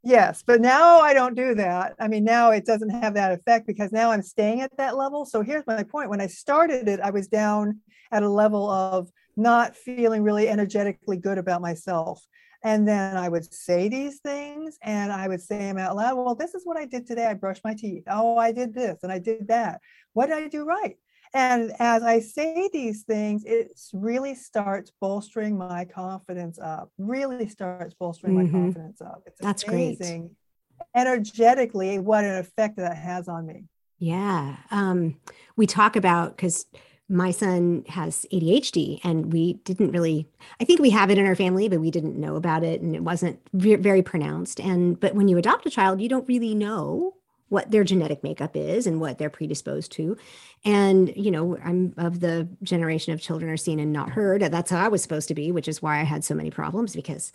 Yes, but now I don't do that. I mean, now it doesn't have that effect because now I'm staying at that level. So here's my point. When I started it, I was down at a level of not feeling really energetically good about myself. And then I would say these things and I would say them out loud. Well, this is what I did today. I brushed my teeth. Oh, I did this and I did that. What did I do right? And as I say these things, it really starts bolstering my confidence up, really starts bolstering mm-hmm. my confidence up. It's That's amazing great. energetically what an effect that has on me. Yeah. Um, we talk about because my son has ADHD and we didn't really I think we have it in our family but we didn't know about it and it wasn't very pronounced and but when you adopt a child you don't really know what their genetic makeup is and what they're predisposed to. And, you know, I'm of the generation of children are seen and not heard. That's how I was supposed to be, which is why I had so many problems because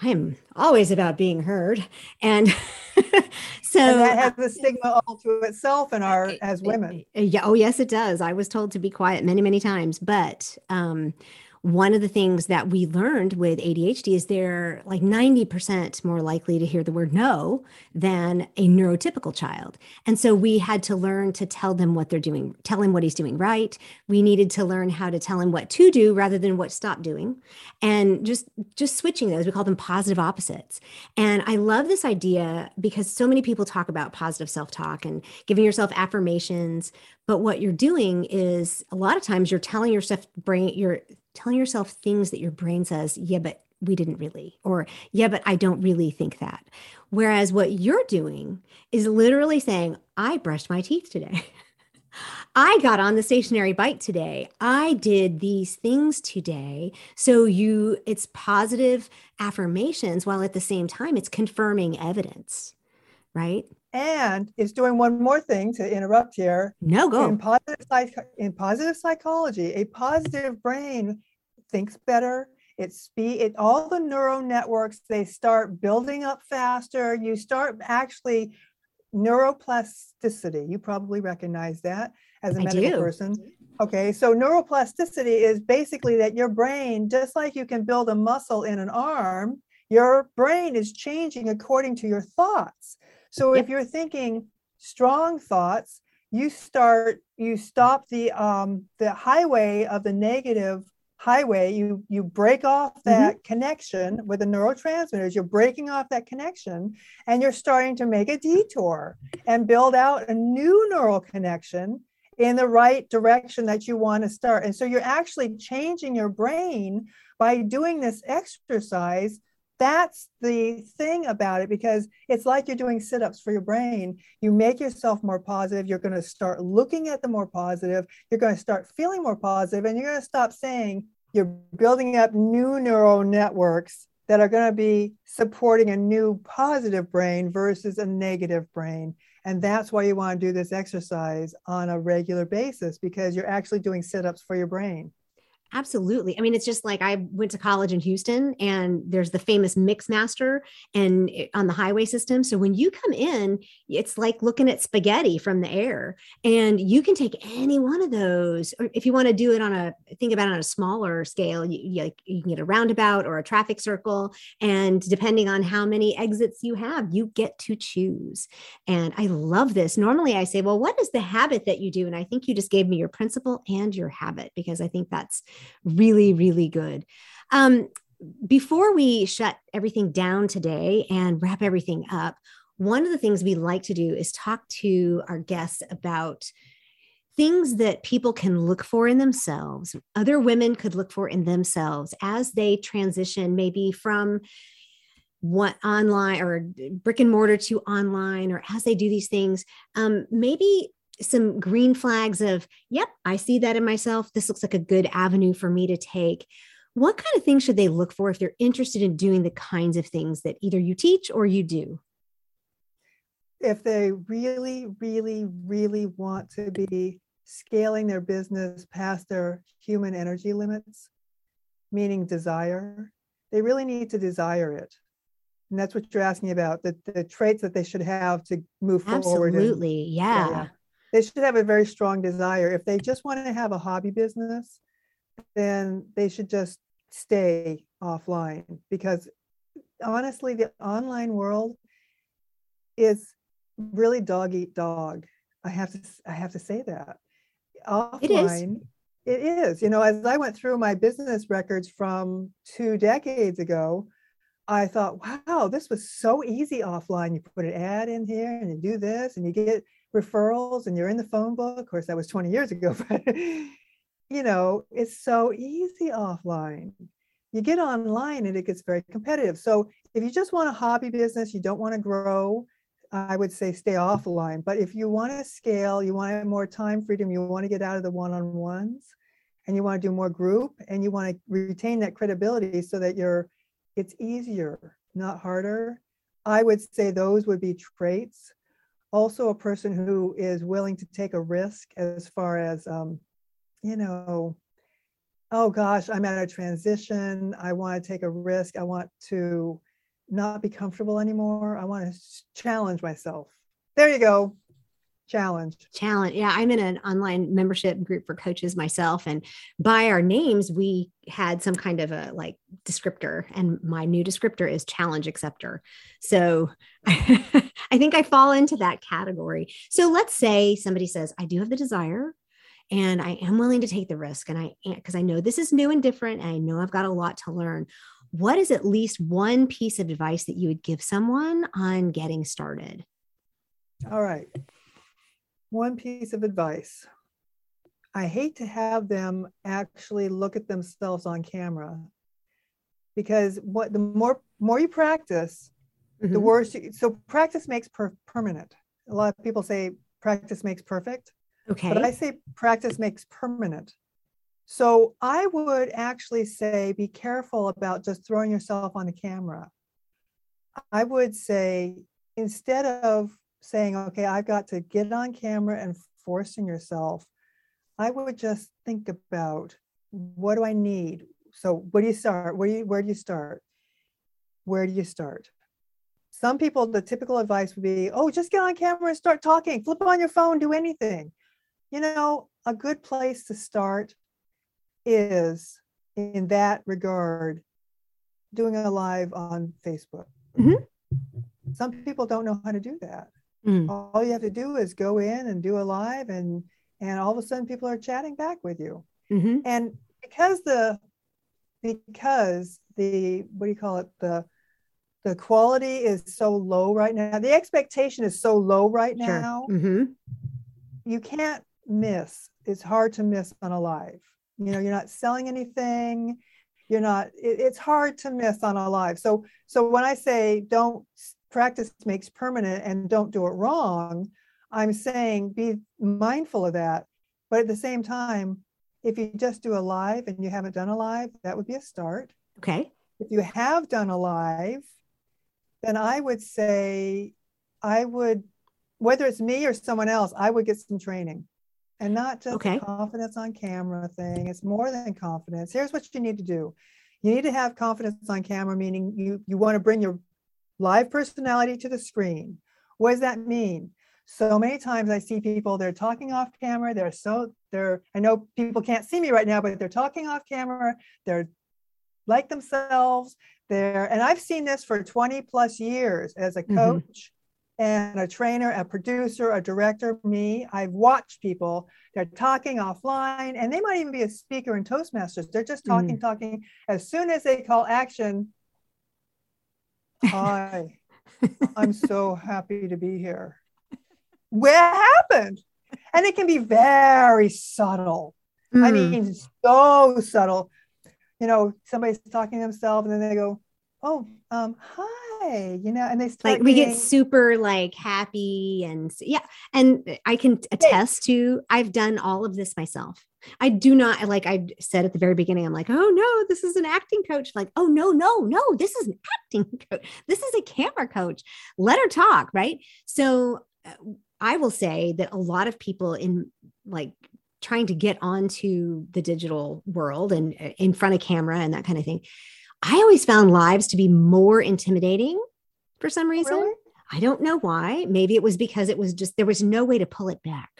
I am always about being heard. And so and that uh, has a stigma all to itself in our eh, as eh, women. Eh, yeah. Oh, yes, it does. I was told to be quiet many, many times, but um, one of the things that we learned with ADHD is they're like 90% more likely to hear the word no than a neurotypical child. And so we had to learn to tell them what they're doing, tell him what he's doing right. We needed to learn how to tell him what to do rather than what stop doing. And just just switching those, we call them positive opposites. And I love this idea because so many people talk about positive self-talk and giving yourself affirmations, but what you're doing is a lot of times you're telling yourself brain you're telling yourself things that your brain says, yeah, but we didn't really, or yeah, but I don't really think that. Whereas what you're doing is literally saying, I brushed my teeth today. I got on the stationary bike today. I did these things today. So you it's positive affirmations while at the same time it's confirming evidence, right? And it's doing one more thing to interrupt here. No, go. In positive, psych- in positive psychology, a positive brain thinks better. It speed it all the neural networks they start building up faster. You start actually neuroplasticity. You probably recognize that as a I medical do. person. Okay, so neuroplasticity is basically that your brain, just like you can build a muscle in an arm, your brain is changing according to your thoughts. So yep. if you're thinking strong thoughts, you start you stop the um the highway of the negative highway you you break off mm-hmm. that mm-hmm. connection with the neurotransmitters you're breaking off that connection and you're starting to make a detour and build out a new neural connection in the right direction that you want to start and so you're actually changing your brain by doing this exercise that's the thing about it because it's like you're doing sit-ups for your brain. You make yourself more positive you're going to start looking at the more positive you're going to start feeling more positive and you're going to stop saying you're building up new neural networks that are going to be supporting a new positive brain versus a negative brain. And that's why you want to do this exercise on a regular basis because you're actually doing sit-ups for your brain Absolutely. I mean, it's just like I went to college in Houston and there's the famous Mixmaster and eh, on the highway system. So when you come in, it's like looking at spaghetti from the air and you can take any one of those. Or if you want to do it on a, think about it on a smaller scale, you, you, like, you can get a roundabout or a traffic circle. And depending on how many exits you have, you get to choose. And I love this. Normally I say, well, what is the habit that you do? And I think you just gave me your principle and your habit because I think that's really, really good. Um, before we shut everything down today and wrap everything up, one of the things we like to do is talk to our guests about things that people can look for in themselves, other women could look for in themselves as they transition maybe from what online or brick and mortar to online or as they do these things um, maybe some green flags of, yep, I see that in myself. This looks like a good avenue for me to take. What kind of things should they look for if they're interested in doing the kinds of things that either you teach or you do? If they really, really, really want to be scaling their business past their human energy limits, meaning desire, they really need to desire it. And that's what you're asking about the, the traits that they should have to move Absolutely. forward. Absolutely. Yeah. yeah they should have a very strong desire. If they just want to have a hobby business, then they should just stay offline because honestly, the online world is really dog eat dog. I have to I have to say that. Offline, it is. it is. You know, as I went through my business records from two decades ago, I thought, wow, this was so easy offline. You put an ad in here and you do this and you get referrals and you're in the phone book. Of course, that was 20 years ago, but you know, it's so easy offline. You get online and it gets very competitive. So if you just want a hobby business, you don't want to grow, I would say stay offline. But if you want to scale, you want more time freedom, you want to get out of the one-on-ones and you want to do more group and you want to retain that credibility so that you're it's easier, not harder. I would say those would be traits also a person who is willing to take a risk as far as um, you know oh gosh i'm at a transition i want to take a risk i want to not be comfortable anymore i want to challenge myself. There you go challenge. Challenge. Yeah i'm in an online membership group for coaches myself and by our names we had some kind of a like descriptor and my new descriptor is challenge acceptor. So i think i fall into that category. So let's say somebody says i do have the desire and i am willing to take the risk and i because i know this is new and different and i know i've got a lot to learn what is at least one piece of advice that you would give someone on getting started? All right one piece of advice. I hate to have them actually look at themselves on camera because what the more more you practice, mm-hmm. the worse. You, so practice makes per- permanent. A lot of people say practice makes perfect. Okay. But I say practice makes permanent. So I would actually say be careful about just throwing yourself on the camera. I would say instead of saying, okay, I've got to get on camera and forcing yourself, I would just think about what do I need? So where do you start? Where do you where do you start? Where do you start? Some people, the typical advice would be, oh, just get on camera and start talking, flip on your phone, do anything. You know, a good place to start is in that regard, doing a live on Facebook. Mm-hmm. Some people don't know how to do that. Mm. All you have to do is go in and do a live, and and all of a sudden people are chatting back with you. Mm-hmm. And because the because the what do you call it the the quality is so low right now, the expectation is so low right sure. now. Mm-hmm. You can't miss. It's hard to miss on a live. You know, you're not selling anything. You're not. It, it's hard to miss on a live. So so when I say don't practice makes permanent and don't do it wrong, I'm saying be mindful of that. But at the same time, if you just do a live and you haven't done a live, that would be a start. Okay. If you have done a live, then I would say I would, whether it's me or someone else, I would get some training and not just Okay. confidence on camera thing. It's more than confidence. Here's what you need to do. You need to have confidence on camera, meaning you you want to bring your live personality to the screen. What does that mean? So many times I see people, they're talking off camera. They're so they're, I know people can't see me right now, but they're talking off camera. They're like themselves. They're, and I've seen this for 20 plus years as a Mhm. coach and a trainer, a producer, a director, me. I've watched people, they're talking offline and they might even be a speaker in Toastmasters. They're just talking, talking. As soon as they call action, hi, I'm so happy to be here. What happened? And it can be very subtle. I Mm. mean, so subtle. You know, somebody's talking to themselves and then they go, Oh, um, hi, you know, and they start like we get super like happy and yeah and i can attest to i've done all of this myself i do not like i said at the very beginning i'm like oh no this is an acting coach like oh no no no this is an acting coach this is a camera coach let her talk right so uh, i will say that a lot of people in like trying to get onto the digital world and uh, in front of camera and that kind of thing i always found lives to be more intimidating for some reason Really? I don't know why. Maybe it was because it was just there was no way to pull it back.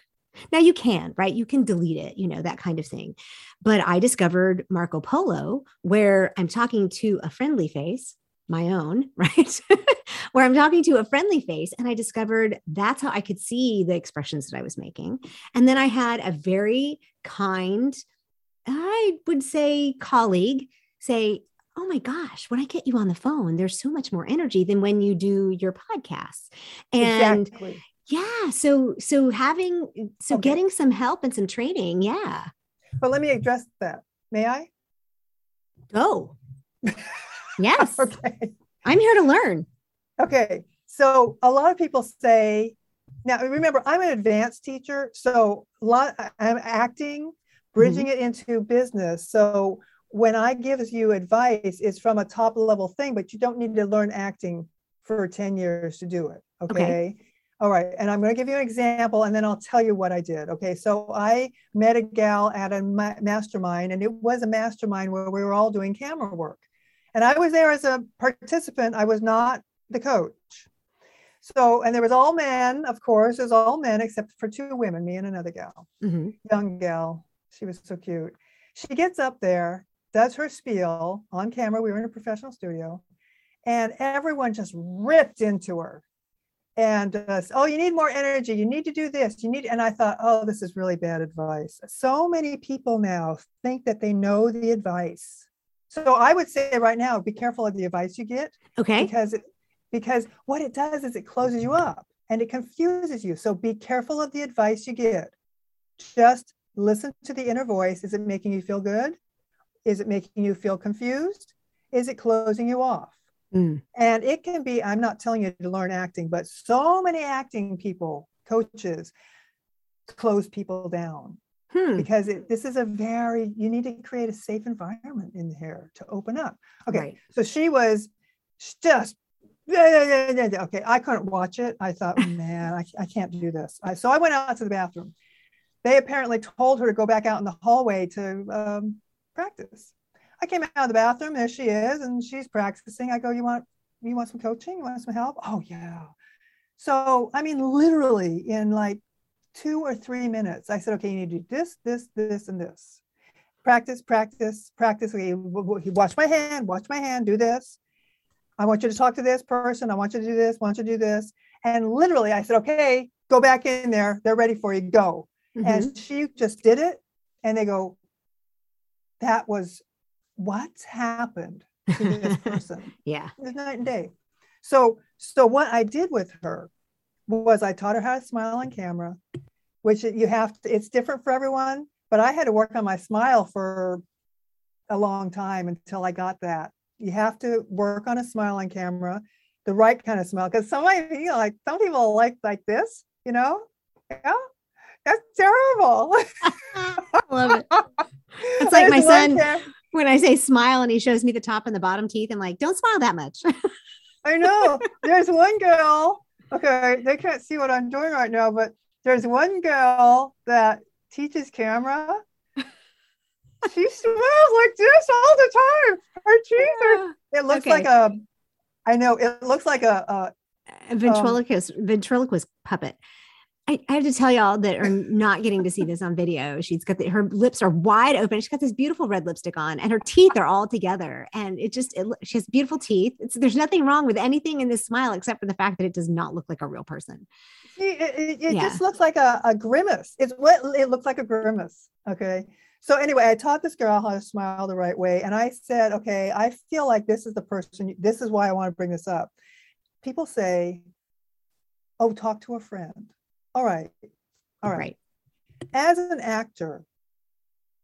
Now you can, right? You can delete it, you know, that kind of thing. But I discovered Marco Polo where I'm talking to a friendly face, my own, right? where I'm talking to a friendly face and I discovered that's how I could see the expressions that I was making. And then I had a very kind I would say colleague say, oh my gosh, when I get you on the phone, there's so much more energy than when you do your podcasts. And exactly. Yeah, so so having so Okay. getting some help and some training, yeah. But let me address that. May I? Oh. Go. yes. Okay. I'm here to learn. Okay. So a lot of people say, now remember, I'm an advanced teacher. So a lot I'm acting, bridging mm-hmm. it into business. So when I give you advice, it's from a top level thing, but you don't need to learn acting for 10 years to do it. Okay. Okay. All right. And I'm going to give you an example and then I'll tell you what I did. Okay. So I met a gal at a ma- mastermind, and it was a mastermind where we were all doing camera work. And I was there as a participant, I was not the coach. So, and there was all men, of course, there's all men except for two women, me and another gal Mhm. young gal. She was so cute. She gets up there, does her spiel on camera. We were in a professional studio, and everyone just ripped into her. And uh, oh, you need more energy. You need to do this. You need. And I thought, oh, this is really bad advice. So many people now think that they know the advice. So I would say right now, be careful of the advice you get Okay. because it, because what it does is it closes you up and it confuses you. So be careful of the advice you get. Just listen to the inner voice. Is it making you feel good? Is it making you feel confused? Is it closing you off? Mm. And it can be, I'm not telling you to learn acting, but so many acting people, coaches, close people down Hmm. because it, this is a very, you need to create a safe environment in here to open up. Okay. Right. So she was just, yeah, yeah, yeah, yeah, yeah. okay. I couldn't watch it. I thought, man, I, I can't do this. I, so I went out to the bathroom. They apparently told her to go back out in the hallway to um, practice. I came out of the bathroom. There she is, and she's practicing. I go, you want, you want some coaching? You want some help? Oh yeah. So I mean, literally in like two or three minutes, I said, okay, you need to do this, this, this, and this. Practice, practice, practice. Okay, w- w- watch my hand, watch my hand, do this. I want you to talk to this person. I want you to do this, I want you to do this. And literally, I said, okay, go back in there. They're ready for you. Go. Mhm. And she just did it. And they go, that was what's happened to this person. yeah. Night and day. So, so what I did with her was I taught her how to smile on camera, which you have to, it's different for everyone, but I had to work on my smile for a long time until I got that. You have to work on a smile on camera, the right kind of smile. Because some, you know, like some people like like this, you know, yeah, that's terrible. I love it. It's like my son- When I say smile and he shows me the top and the bottom teeth, I'm like, don't smile that much. I know. There's one girl. Okay, they can't see what I'm doing right now, but there's one girl that teaches camera, she smiles like this all the time. Her cheeks are, it looks Okay. like a, I know, it looks like a, a a ventriloquist ventriloquist puppet. I, I have to tell y'all that are not getting to see this on video. She's got the, her lips are wide open. She's got this beautiful red lipstick on, and her teeth are all together. And it just it, she has beautiful teeth. It's, there's nothing wrong with anything in this smile except for the fact that it does not look like a real person. See, it, it, it Yeah. just looks like a, a grimace. It's what it looks like a grimace. Okay. So anyway, I taught this girl how to smile the right way. And I said, okay, I feel like this is the person, this is why I want to bring this up. People say, oh, talk to a friend. All right. All right. As an actor,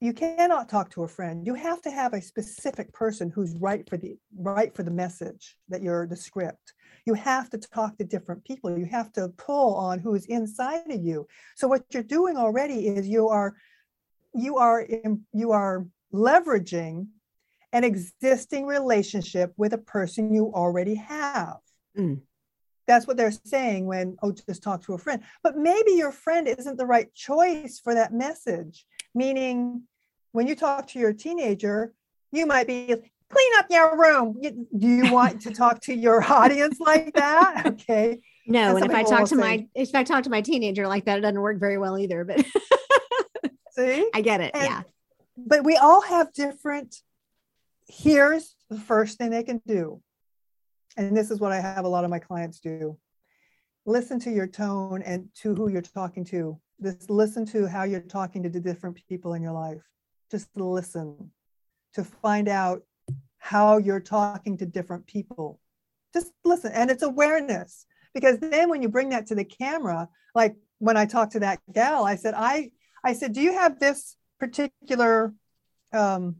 you cannot talk to a friend. You have to have a specific person who's right for the right for the message that you're the script. You have to talk to different people. You have to pull on who's inside of you. So what you're doing already is you are you are you are leveraging an existing relationship with a person you already have. Mm. That's what they're saying when oh just talk to a friend. But maybe your friend isn't the right choice for that message. Meaning when you talk to your teenager, you might be clean up your room. Do you want to talk to your audience like that? Okay. No, And and if I talk to my if I talk to my teenager like that, it doesn't work very well either. But See? I get it. And- yeah. but we all have different here's the first thing they can do and this is what i have a lot of my clients do listen to your tone and to who you're talking to just listen to how you're talking to the different people in your life just listen to find out how you're talking to different people just listen and it's awareness because then when you bring that to the camera like when i talked to that gal i said i i said do you have this particular um,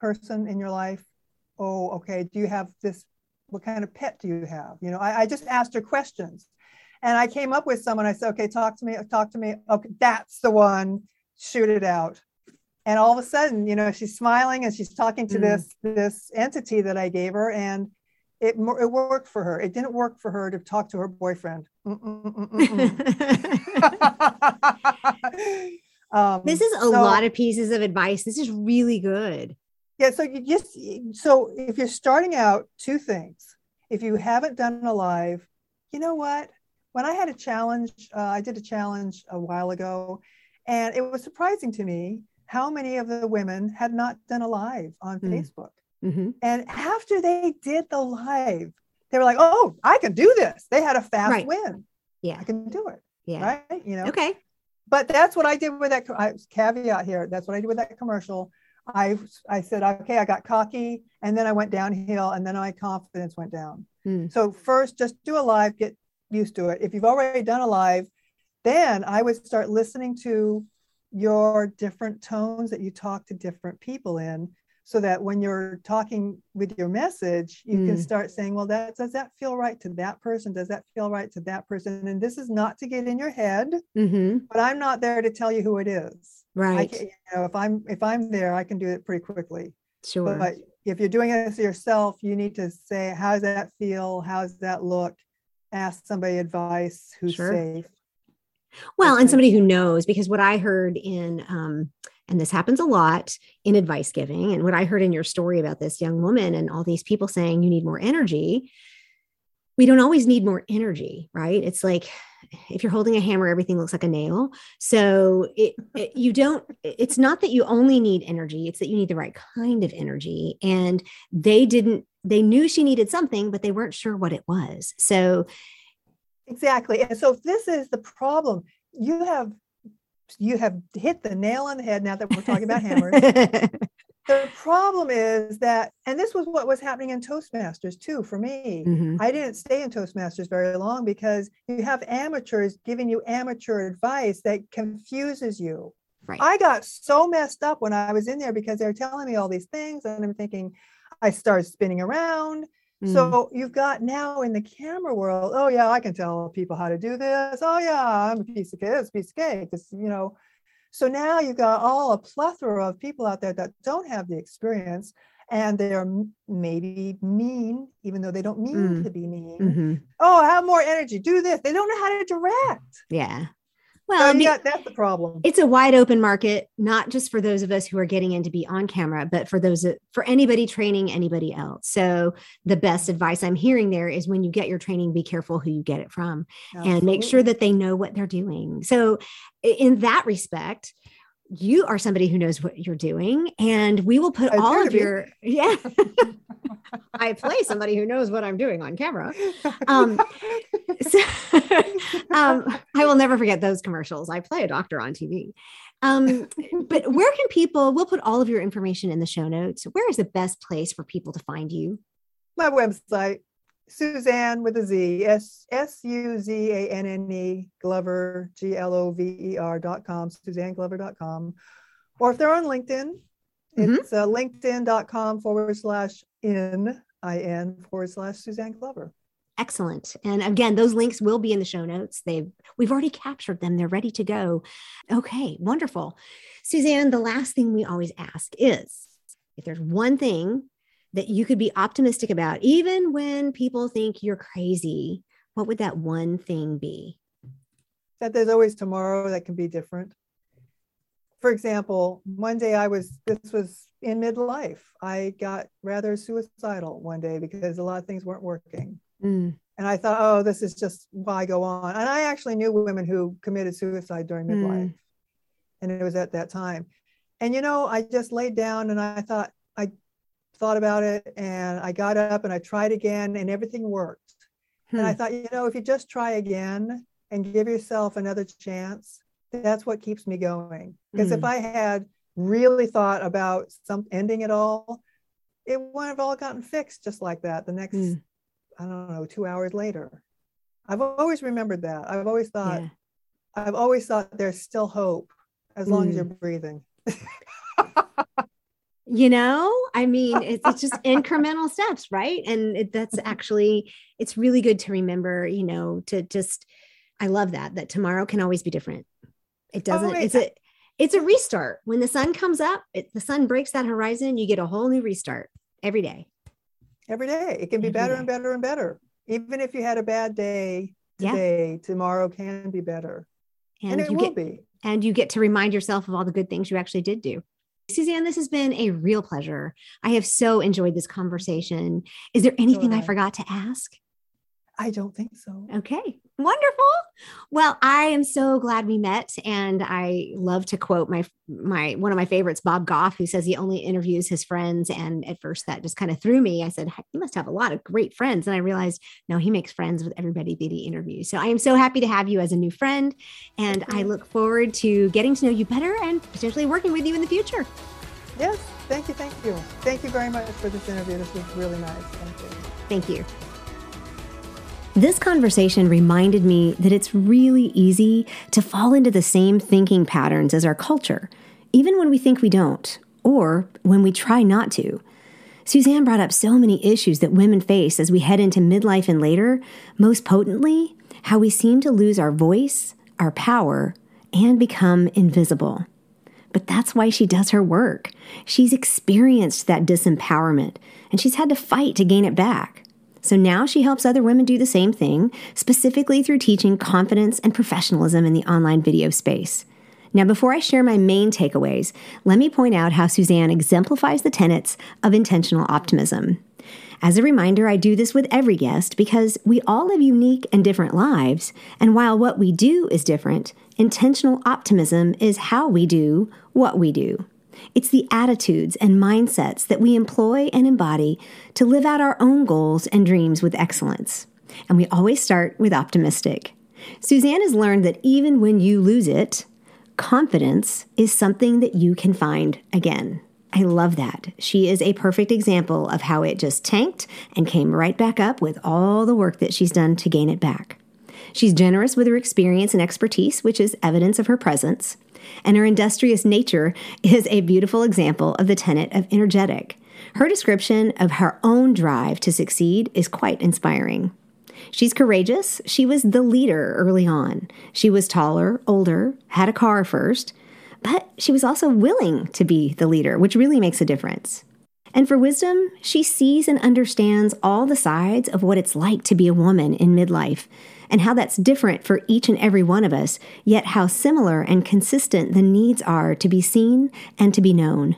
person in your life? Oh, okay. Do you have this? What kind of pet do you have? You know, I, I just asked her questions, and I came up with someone. I said, okay, talk to me. Talk to me. Okay, that's the one. Shoot it out. And all of a sudden, you know, she's smiling and she's talking to Mm. this this entity that I gave her, and it it worked for her. It didn't work for her to talk to her boyfriend. Um, this is a so- lot of pieces of advice. This is really good. Yeah, so you just so if you're starting out, two things. If you haven't done a live, you know what? When I had a challenge, uh, I did a challenge a while ago, and it was surprising to me how many of the women had not done a live on Mm. Facebook. hmm And after they did the live, they were like, "Oh, I can do this." They had a fast Right. win. Yeah. I can do it, Yeah. right? You know. Okay. but that's what I did with that. I, caveat here. That's what I did with that commercial. I I said, okay, I got cocky, and then I went downhill, and then my confidence went down. Mm. So first, just do a live, get used to it. If you've already done a live, then I would start listening to your different tones that you talk to different people in, so that when you're talking with your message, you can Mm. start saying, well, that does that feel right to that person? Does that feel right to that person? And this is not to get in your head hmm but I'm not there to tell you who it is. Right. can, you know, if I'm if I'm there, I can do it pretty quickly. Sure. But if you're doing it yourself, you need to say, how does that feel? How does that look? Ask somebody advice who's Sure. safe. Well, and somebody who knows, because what I heard in, um, and this happens a lot in advice giving, and what I heard in your story about this young woman and all these people saying you need more energy, we don't always need more energy, right? It's like if you're holding a hammer, everything looks like a nail. So it, it- you don't, it's not that you only need energy, it's that you need the right kind of energy. And they didn't, they knew she needed something, but they weren't sure what it was. So, Exactly. And so if this is the problem, you have you have hit the nail on the head now that we're talking about hammers. the problem is that, and this was what was happening in Toastmasters too for me. Mhm. I didn't stay in Toastmasters very long because you have amateurs giving you amateur advice that confuses you. Right. I got so messed up when I was in there because they were telling me all these things, and I'm thinking, I started spinning around. Mm. So you've got now in the camera world, oh yeah, I can tell people how to do this. Oh yeah, I'm a piece of cake, it's a piece of cake. It's, you know, so now you've got all a plethora of people out there that don't have the experience and they're maybe mean, even though they don't mean Mm. to be mean. Mhm. Oh, have more energy, do this. They don't know how to direct. Yeah. Well, um, so got, that's the problem. It's a wide open market, not just for those of us who are getting in to be on camera, but for those for anybody training anybody else. So the best advice I'm hearing there is when you get your training, be careful who you get it from, Absolutely. and make sure that they know what they're doing. So in that respect, you are somebody who knows what you're doing and we will put I all of your yeah. I play somebody who knows what i'm doing on camera. Um, so, um, i will never forget those commercials. I play a doctor on tv um, but where can people we'll put all of your information in the show notes. Where is the best place for people to find you? My website Suzanne with a Z, S S U Z A N N E Glover, G L O V E R dot com, SuzanneGlover.com. Or if they're on LinkedIn, mm-hmm. it's uh, linkedin.com forward slash in, I N forward slash Suzanne Glover. Excellent. And again, those links will be in the show notes. They've we've already captured them. They're ready to go. Okay, wonderful. Suzanne, the last thing we always ask is if there's one thing that you could be optimistic about, even when people think you're crazy, what would that one thing be? That there's always tomorrow that can be different. For example, one day I was, this was in midlife. I got rather suicidal one day because a lot of things weren't working. Mm. And I thought, oh, this is just why go on. And I actually knew women who committed suicide during midlife. Mm. And it was at that time. And, you know, I just laid down and I thought, I thought about it and I got up and I tried again and everything worked. Hmm. And I hmm. thought, you know, if you just try again and give yourself another chance, that's what keeps me going. Because hmm. if I had really thought about some ending it all, it wouldn't have all gotten fixed just like that the next, hmm. I don't know, two hours later. I've always remembered that. I've always thought, yeah. I've always thought there's still hope as long as you're hmm. breathing. you know? I mean it's, it's just incremental steps right? And it, that's mm-hmm. actually it's really good to remember you know to just i love that that tomorrow can always be different. It oh, doesn't oh, it's a it's a restart. When the sun comes up it, the sun breaks that horizon you get a whole new restart every day. Every day. It can be every better day. and better and better. Even if you had a bad day today yeah. tomorrow can be better. And, and it will get, be. and you get to remind yourself of all the good things you actually did do Suzanne, this has been a real pleasure. I have so enjoyed this conversation. Is there anything I forgot to ask? I don't think so. Okay. Wonderful. Well, I am so glad we met and I love to quote my my one of my favorites Bob Goff who says he only interviews his friends and at first that just kind of threw me. I said he must have a lot of great friends and I realized no, he makes friends with everybody that he interviews. So I am so happy to have you as a new friend and I look forward to getting to know you better and potentially working with you in the future. Yes, thank you, thank you. Thank you very much for this interview. This was really nice. Thank you. Thank you. This conversation reminded me that it's really easy to fall into the same thinking patterns as our culture, even when we think we don't, or when we try not to. Suzanne brought up so many issues that women face as we head into midlife and later, most potently, how we seem to lose our voice, our power, and become invisible. But that's why she does her work. She's experienced that disempowerment, and she's had to fight to gain it back. So now she helps other women do the same thing, specifically through teaching confidence and professionalism in the online video space. Now, before I share my main takeaways, let me point out how Suzanne exemplifies the tenets of intentional optimism. As a reminder, I do this with every guest because we all live unique and different lives, and while what we do is different, intentional optimism is how we do what we do. It's the attitudes and mindsets that we employ and embody to live out our own goals and dreams with excellence. And we always start with optimistic. Suzanne has learned that even when you lose it, confidence is something that you can find again. I love that. She is a perfect example of how it just tanked and came right back up with all the work that she's done to gain it back. She's generous with her experience and expertise, which is evidence of her presence and her industrious nature is a beautiful example of the tenet of energetic. Her description of her own drive to succeed is quite inspiring. She's courageous. She was the leader early on. She was taller, older, had a car first, but she was also willing to be the leader, which really makes a difference. And for wisdom, she sees and understands all the sides of what it's like to be a woman in midlife and how that's different for each and every one of us, yet how similar and consistent the needs are to be seen and to be known.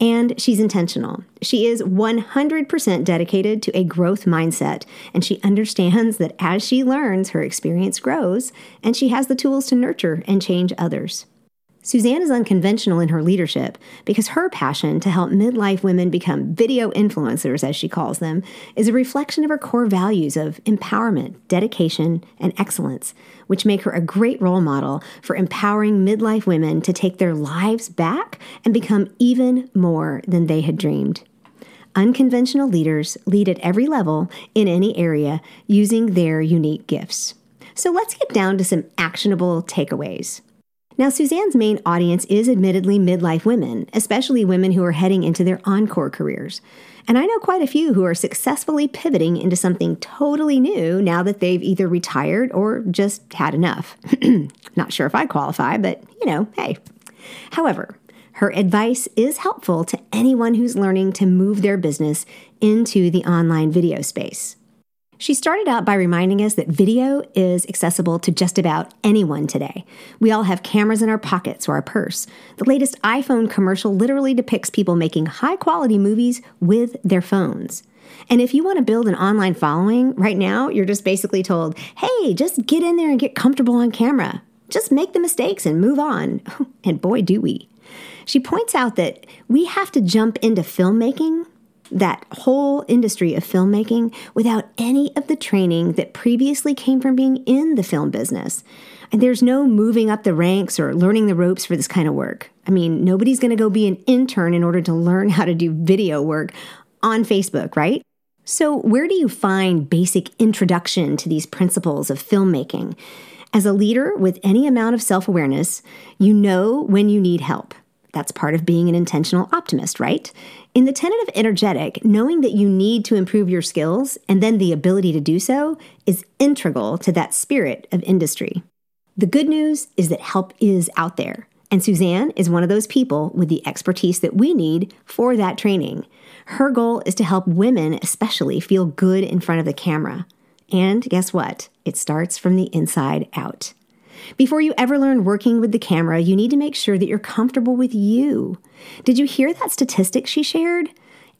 And she's intentional. She is 100% dedicated to a growth mindset, and she understands that as she learns, her experience grows, and she has the tools to nurture and change others. Suzanne is unconventional in her leadership because her passion to help midlife women become video influencers, as she calls them, is a reflection of her core values of empowerment, dedication, and excellence, which make her a great role model for empowering midlife women to take their lives back and become even more than they had dreamed. Unconventional leaders lead at every level in any area using their unique gifts. So let's get down to some actionable takeaways. Now, Suzanne's main audience is admittedly midlife women, especially women who are heading into their encore careers. And I know quite a few who are successfully pivoting into something totally new now that they've either retired or just had enough. Not sure if I qualify, but you know, hey. However, her advice is helpful to anyone who's learning to move their business into the online video space. She started out by reminding us that video is accessible to just about anyone today. We all have cameras in our pockets or our purse. The latest iPhone commercial literally depicts people making high quality movies with their phones. And if you want to build an online following, right now you're just basically told, hey, just get in there and get comfortable on camera. Just make the mistakes and move on. And boy, do we. She points out that we have to jump into filmmaking that whole industry of filmmaking without any of the training that previously came from being in the film business. And there's no moving up the ranks or learning the ropes for this kind of work. I mean, nobody's going to go be an intern in order to learn how to do video work on Facebook, right? So, where do you find basic introduction to these principles of filmmaking? As a leader with any amount of self awareness, you know when you need help. That's part of being an intentional optimist, right? In the tenet of energetic, knowing that you need to improve your skills and then the ability to do so is integral to that spirit of industry. The good news is that help is out there, and Suzanne is one of those people with the expertise that we need for that training. Her goal is to help women, especially, feel good in front of the camera. And guess what? It starts from the inside out. Before you ever learn working with the camera, you need to make sure that you're comfortable with you. Did you hear that statistic she shared?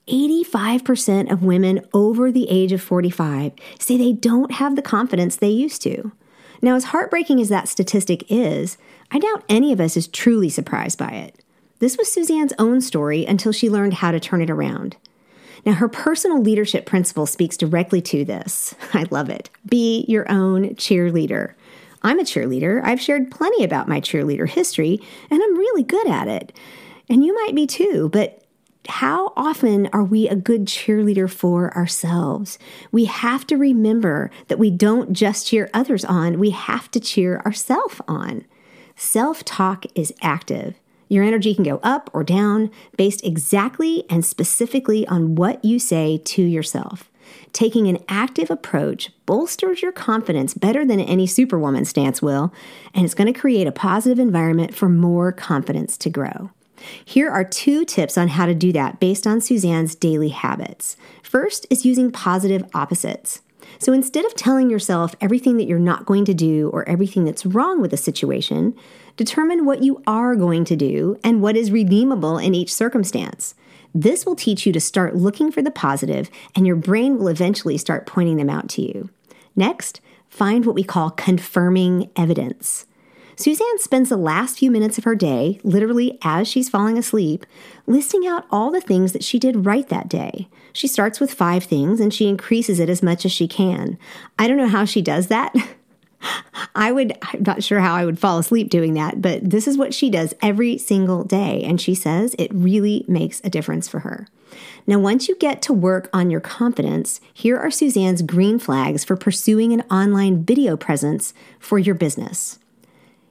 85% of women over the age of 45 say they don't have the confidence they used to. Now, as heartbreaking as that statistic is, I doubt any of us is truly surprised by it. This was Suzanne's own story until she learned how to turn it around. Now, her personal leadership principle speaks directly to this. I love it. Be your own cheerleader. I'm a cheerleader. I've shared plenty about my cheerleader history, and I'm really good at it. And you might be too, but how often are we a good cheerleader for ourselves? We have to remember that we don't just cheer others on, we have to cheer ourselves on. Self talk is active. Your energy can go up or down based exactly and specifically on what you say to yourself. Taking an active approach bolsters your confidence better than any superwoman stance will, and it's going to create a positive environment for more confidence to grow. Here are two tips on how to do that based on Suzanne's daily habits. First is using positive opposites. So instead of telling yourself everything that you're not going to do or everything that's wrong with a situation, determine what you are going to do and what is redeemable in each circumstance. This will teach you to start looking for the positive, and your brain will eventually start pointing them out to you. Next, find what we call confirming evidence. Suzanne spends the last few minutes of her day, literally as she's falling asleep, listing out all the things that she did right that day. She starts with five things and she increases it as much as she can. I don't know how she does that. I would, I'm not sure how I would fall asleep doing that, but this is what she does every single day. And she says it really makes a difference for her. Now, once you get to work on your confidence, here are Suzanne's green flags for pursuing an online video presence for your business.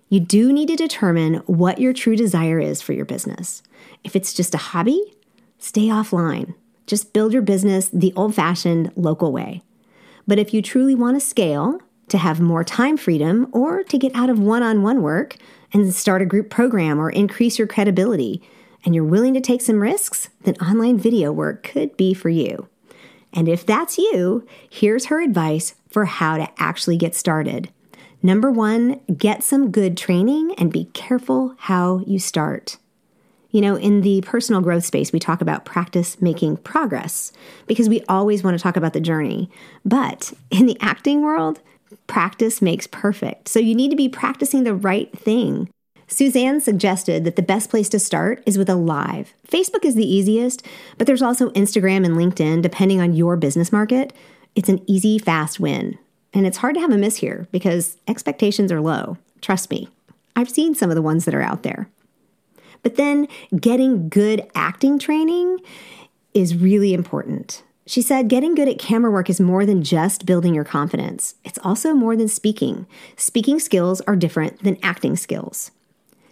You do need to determine what your true desire is for your business. If it's just a hobby, stay offline. Just build your business the old fashioned local way. But if you truly want to scale, to have more time freedom, or to get out of one on one work and start a group program or increase your credibility, and you're willing to take some risks, then online video work could be for you. And if that's you, here's her advice for how to actually get started. Number one, get some good training and be careful how you start. You know, in the personal growth space, we talk about practice making progress because we always want to talk about the journey. But in the acting world, practice makes perfect. So you need to be practicing the right thing. Suzanne suggested that the best place to start is with a live. Facebook is the easiest, but there's also Instagram and LinkedIn, depending on your business market. It's an easy, fast win. And it's hard to have a miss here because expectations are low. Trust me, I've seen some of the ones that are out there. But then getting good acting training is really important. She said getting good at camera work is more than just building your confidence. It's also more than speaking. Speaking skills are different than acting skills.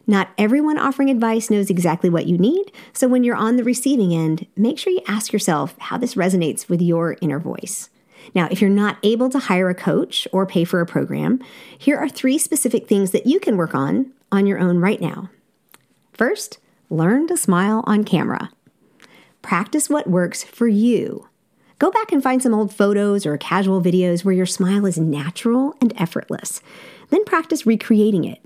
Not everyone offering advice knows exactly what you need, so when you're on the receiving end, make sure you ask yourself how this resonates with your inner voice. Now, if you're not able to hire a coach or pay for a program, here are three specific things that you can work on on your own right now. First, learn to smile on camera. Practice what works for you. Go back and find some old photos or casual videos where your smile is natural and effortless. Then practice recreating it.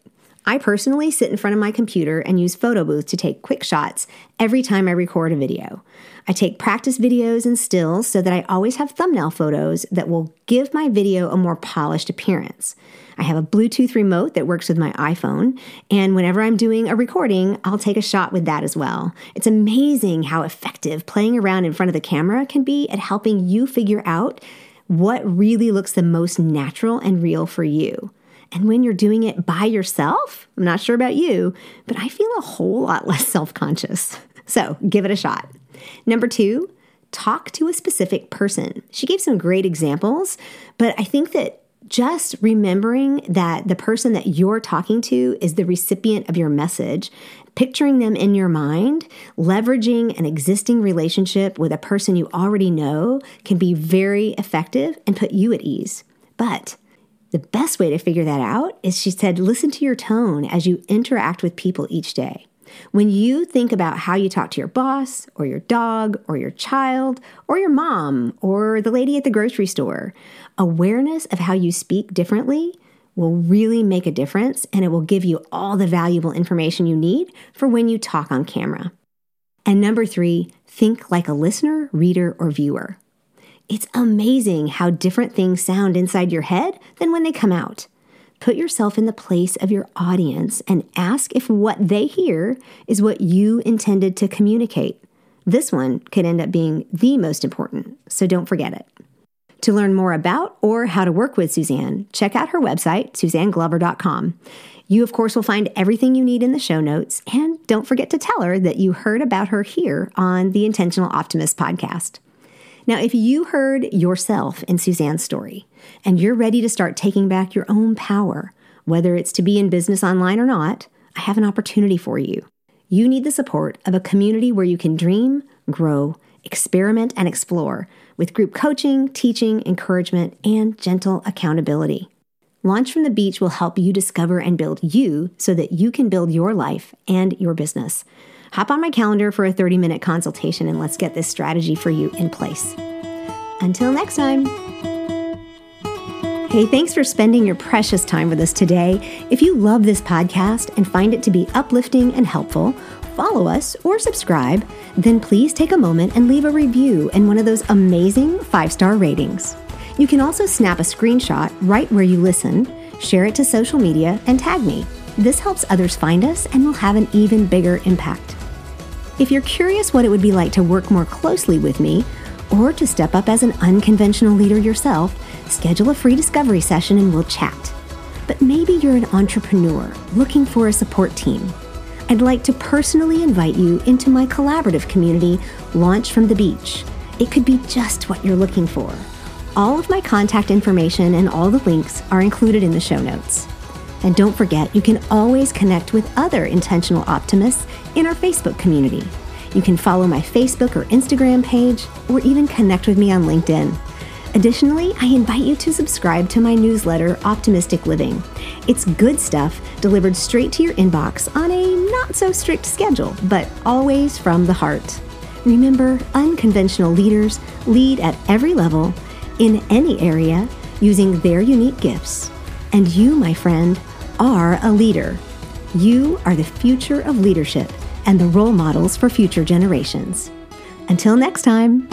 I personally sit in front of my computer and use Photo Booth to take quick shots every time I record a video. I take practice videos and stills so that I always have thumbnail photos that will give my video a more polished appearance. I have a Bluetooth remote that works with my iPhone, and whenever I'm doing a recording, I'll take a shot with that as well. It's amazing how effective playing around in front of the camera can be at helping you figure out what really looks the most natural and real for you. And when you're doing it by yourself, I'm not sure about you, but I feel a whole lot less self conscious. So give it a shot. Number two, talk to a specific person. She gave some great examples, but I think that just remembering that the person that you're talking to is the recipient of your message, picturing them in your mind, leveraging an existing relationship with a person you already know can be very effective and put you at ease. But the best way to figure that out is she said, listen to your tone as you interact with people each day. When you think about how you talk to your boss, or your dog, or your child, or your mom, or the lady at the grocery store, awareness of how you speak differently will really make a difference and it will give you all the valuable information you need for when you talk on camera. And number three, think like a listener, reader, or viewer. It's amazing how different things sound inside your head than when they come out. Put yourself in the place of your audience and ask if what they hear is what you intended to communicate. This one could end up being the most important, so don't forget it. To learn more about or how to work with Suzanne, check out her website, suzanneglover.com. You, of course, will find everything you need in the show notes, and don't forget to tell her that you heard about her here on the Intentional Optimist podcast. Now, if you heard yourself in Suzanne's story and you're ready to start taking back your own power, whether it's to be in business online or not, I have an opportunity for you. You need the support of a community where you can dream, grow, experiment, and explore with group coaching, teaching, encouragement, and gentle accountability. Launch from the Beach will help you discover and build you so that you can build your life and your business. Hop on my calendar for a 30 minute consultation and let's get this strategy for you in place. Until next time. Hey, thanks for spending your precious time with us today. If you love this podcast and find it to be uplifting and helpful, follow us or subscribe, then please take a moment and leave a review and one of those amazing five star ratings. You can also snap a screenshot right where you listen, share it to social media, and tag me. This helps others find us and will have an even bigger impact. If you're curious what it would be like to work more closely with me, or to step up as an unconventional leader yourself, schedule a free discovery session and we'll chat. But maybe you're an entrepreneur looking for a support team. I'd like to personally invite you into my collaborative community, Launch from the Beach. It could be just what you're looking for. All of my contact information and all the links are included in the show notes. And don't forget, you can always connect with other intentional optimists in our Facebook community. You can follow my Facebook or Instagram page, or even connect with me on LinkedIn. Additionally, I invite you to subscribe to my newsletter, Optimistic Living. It's good stuff delivered straight to your inbox on a not so strict schedule, but always from the heart. Remember, unconventional leaders lead at every level, in any area, using their unique gifts. And you, my friend, are a leader. You are the future of leadership and the role models for future generations. Until next time.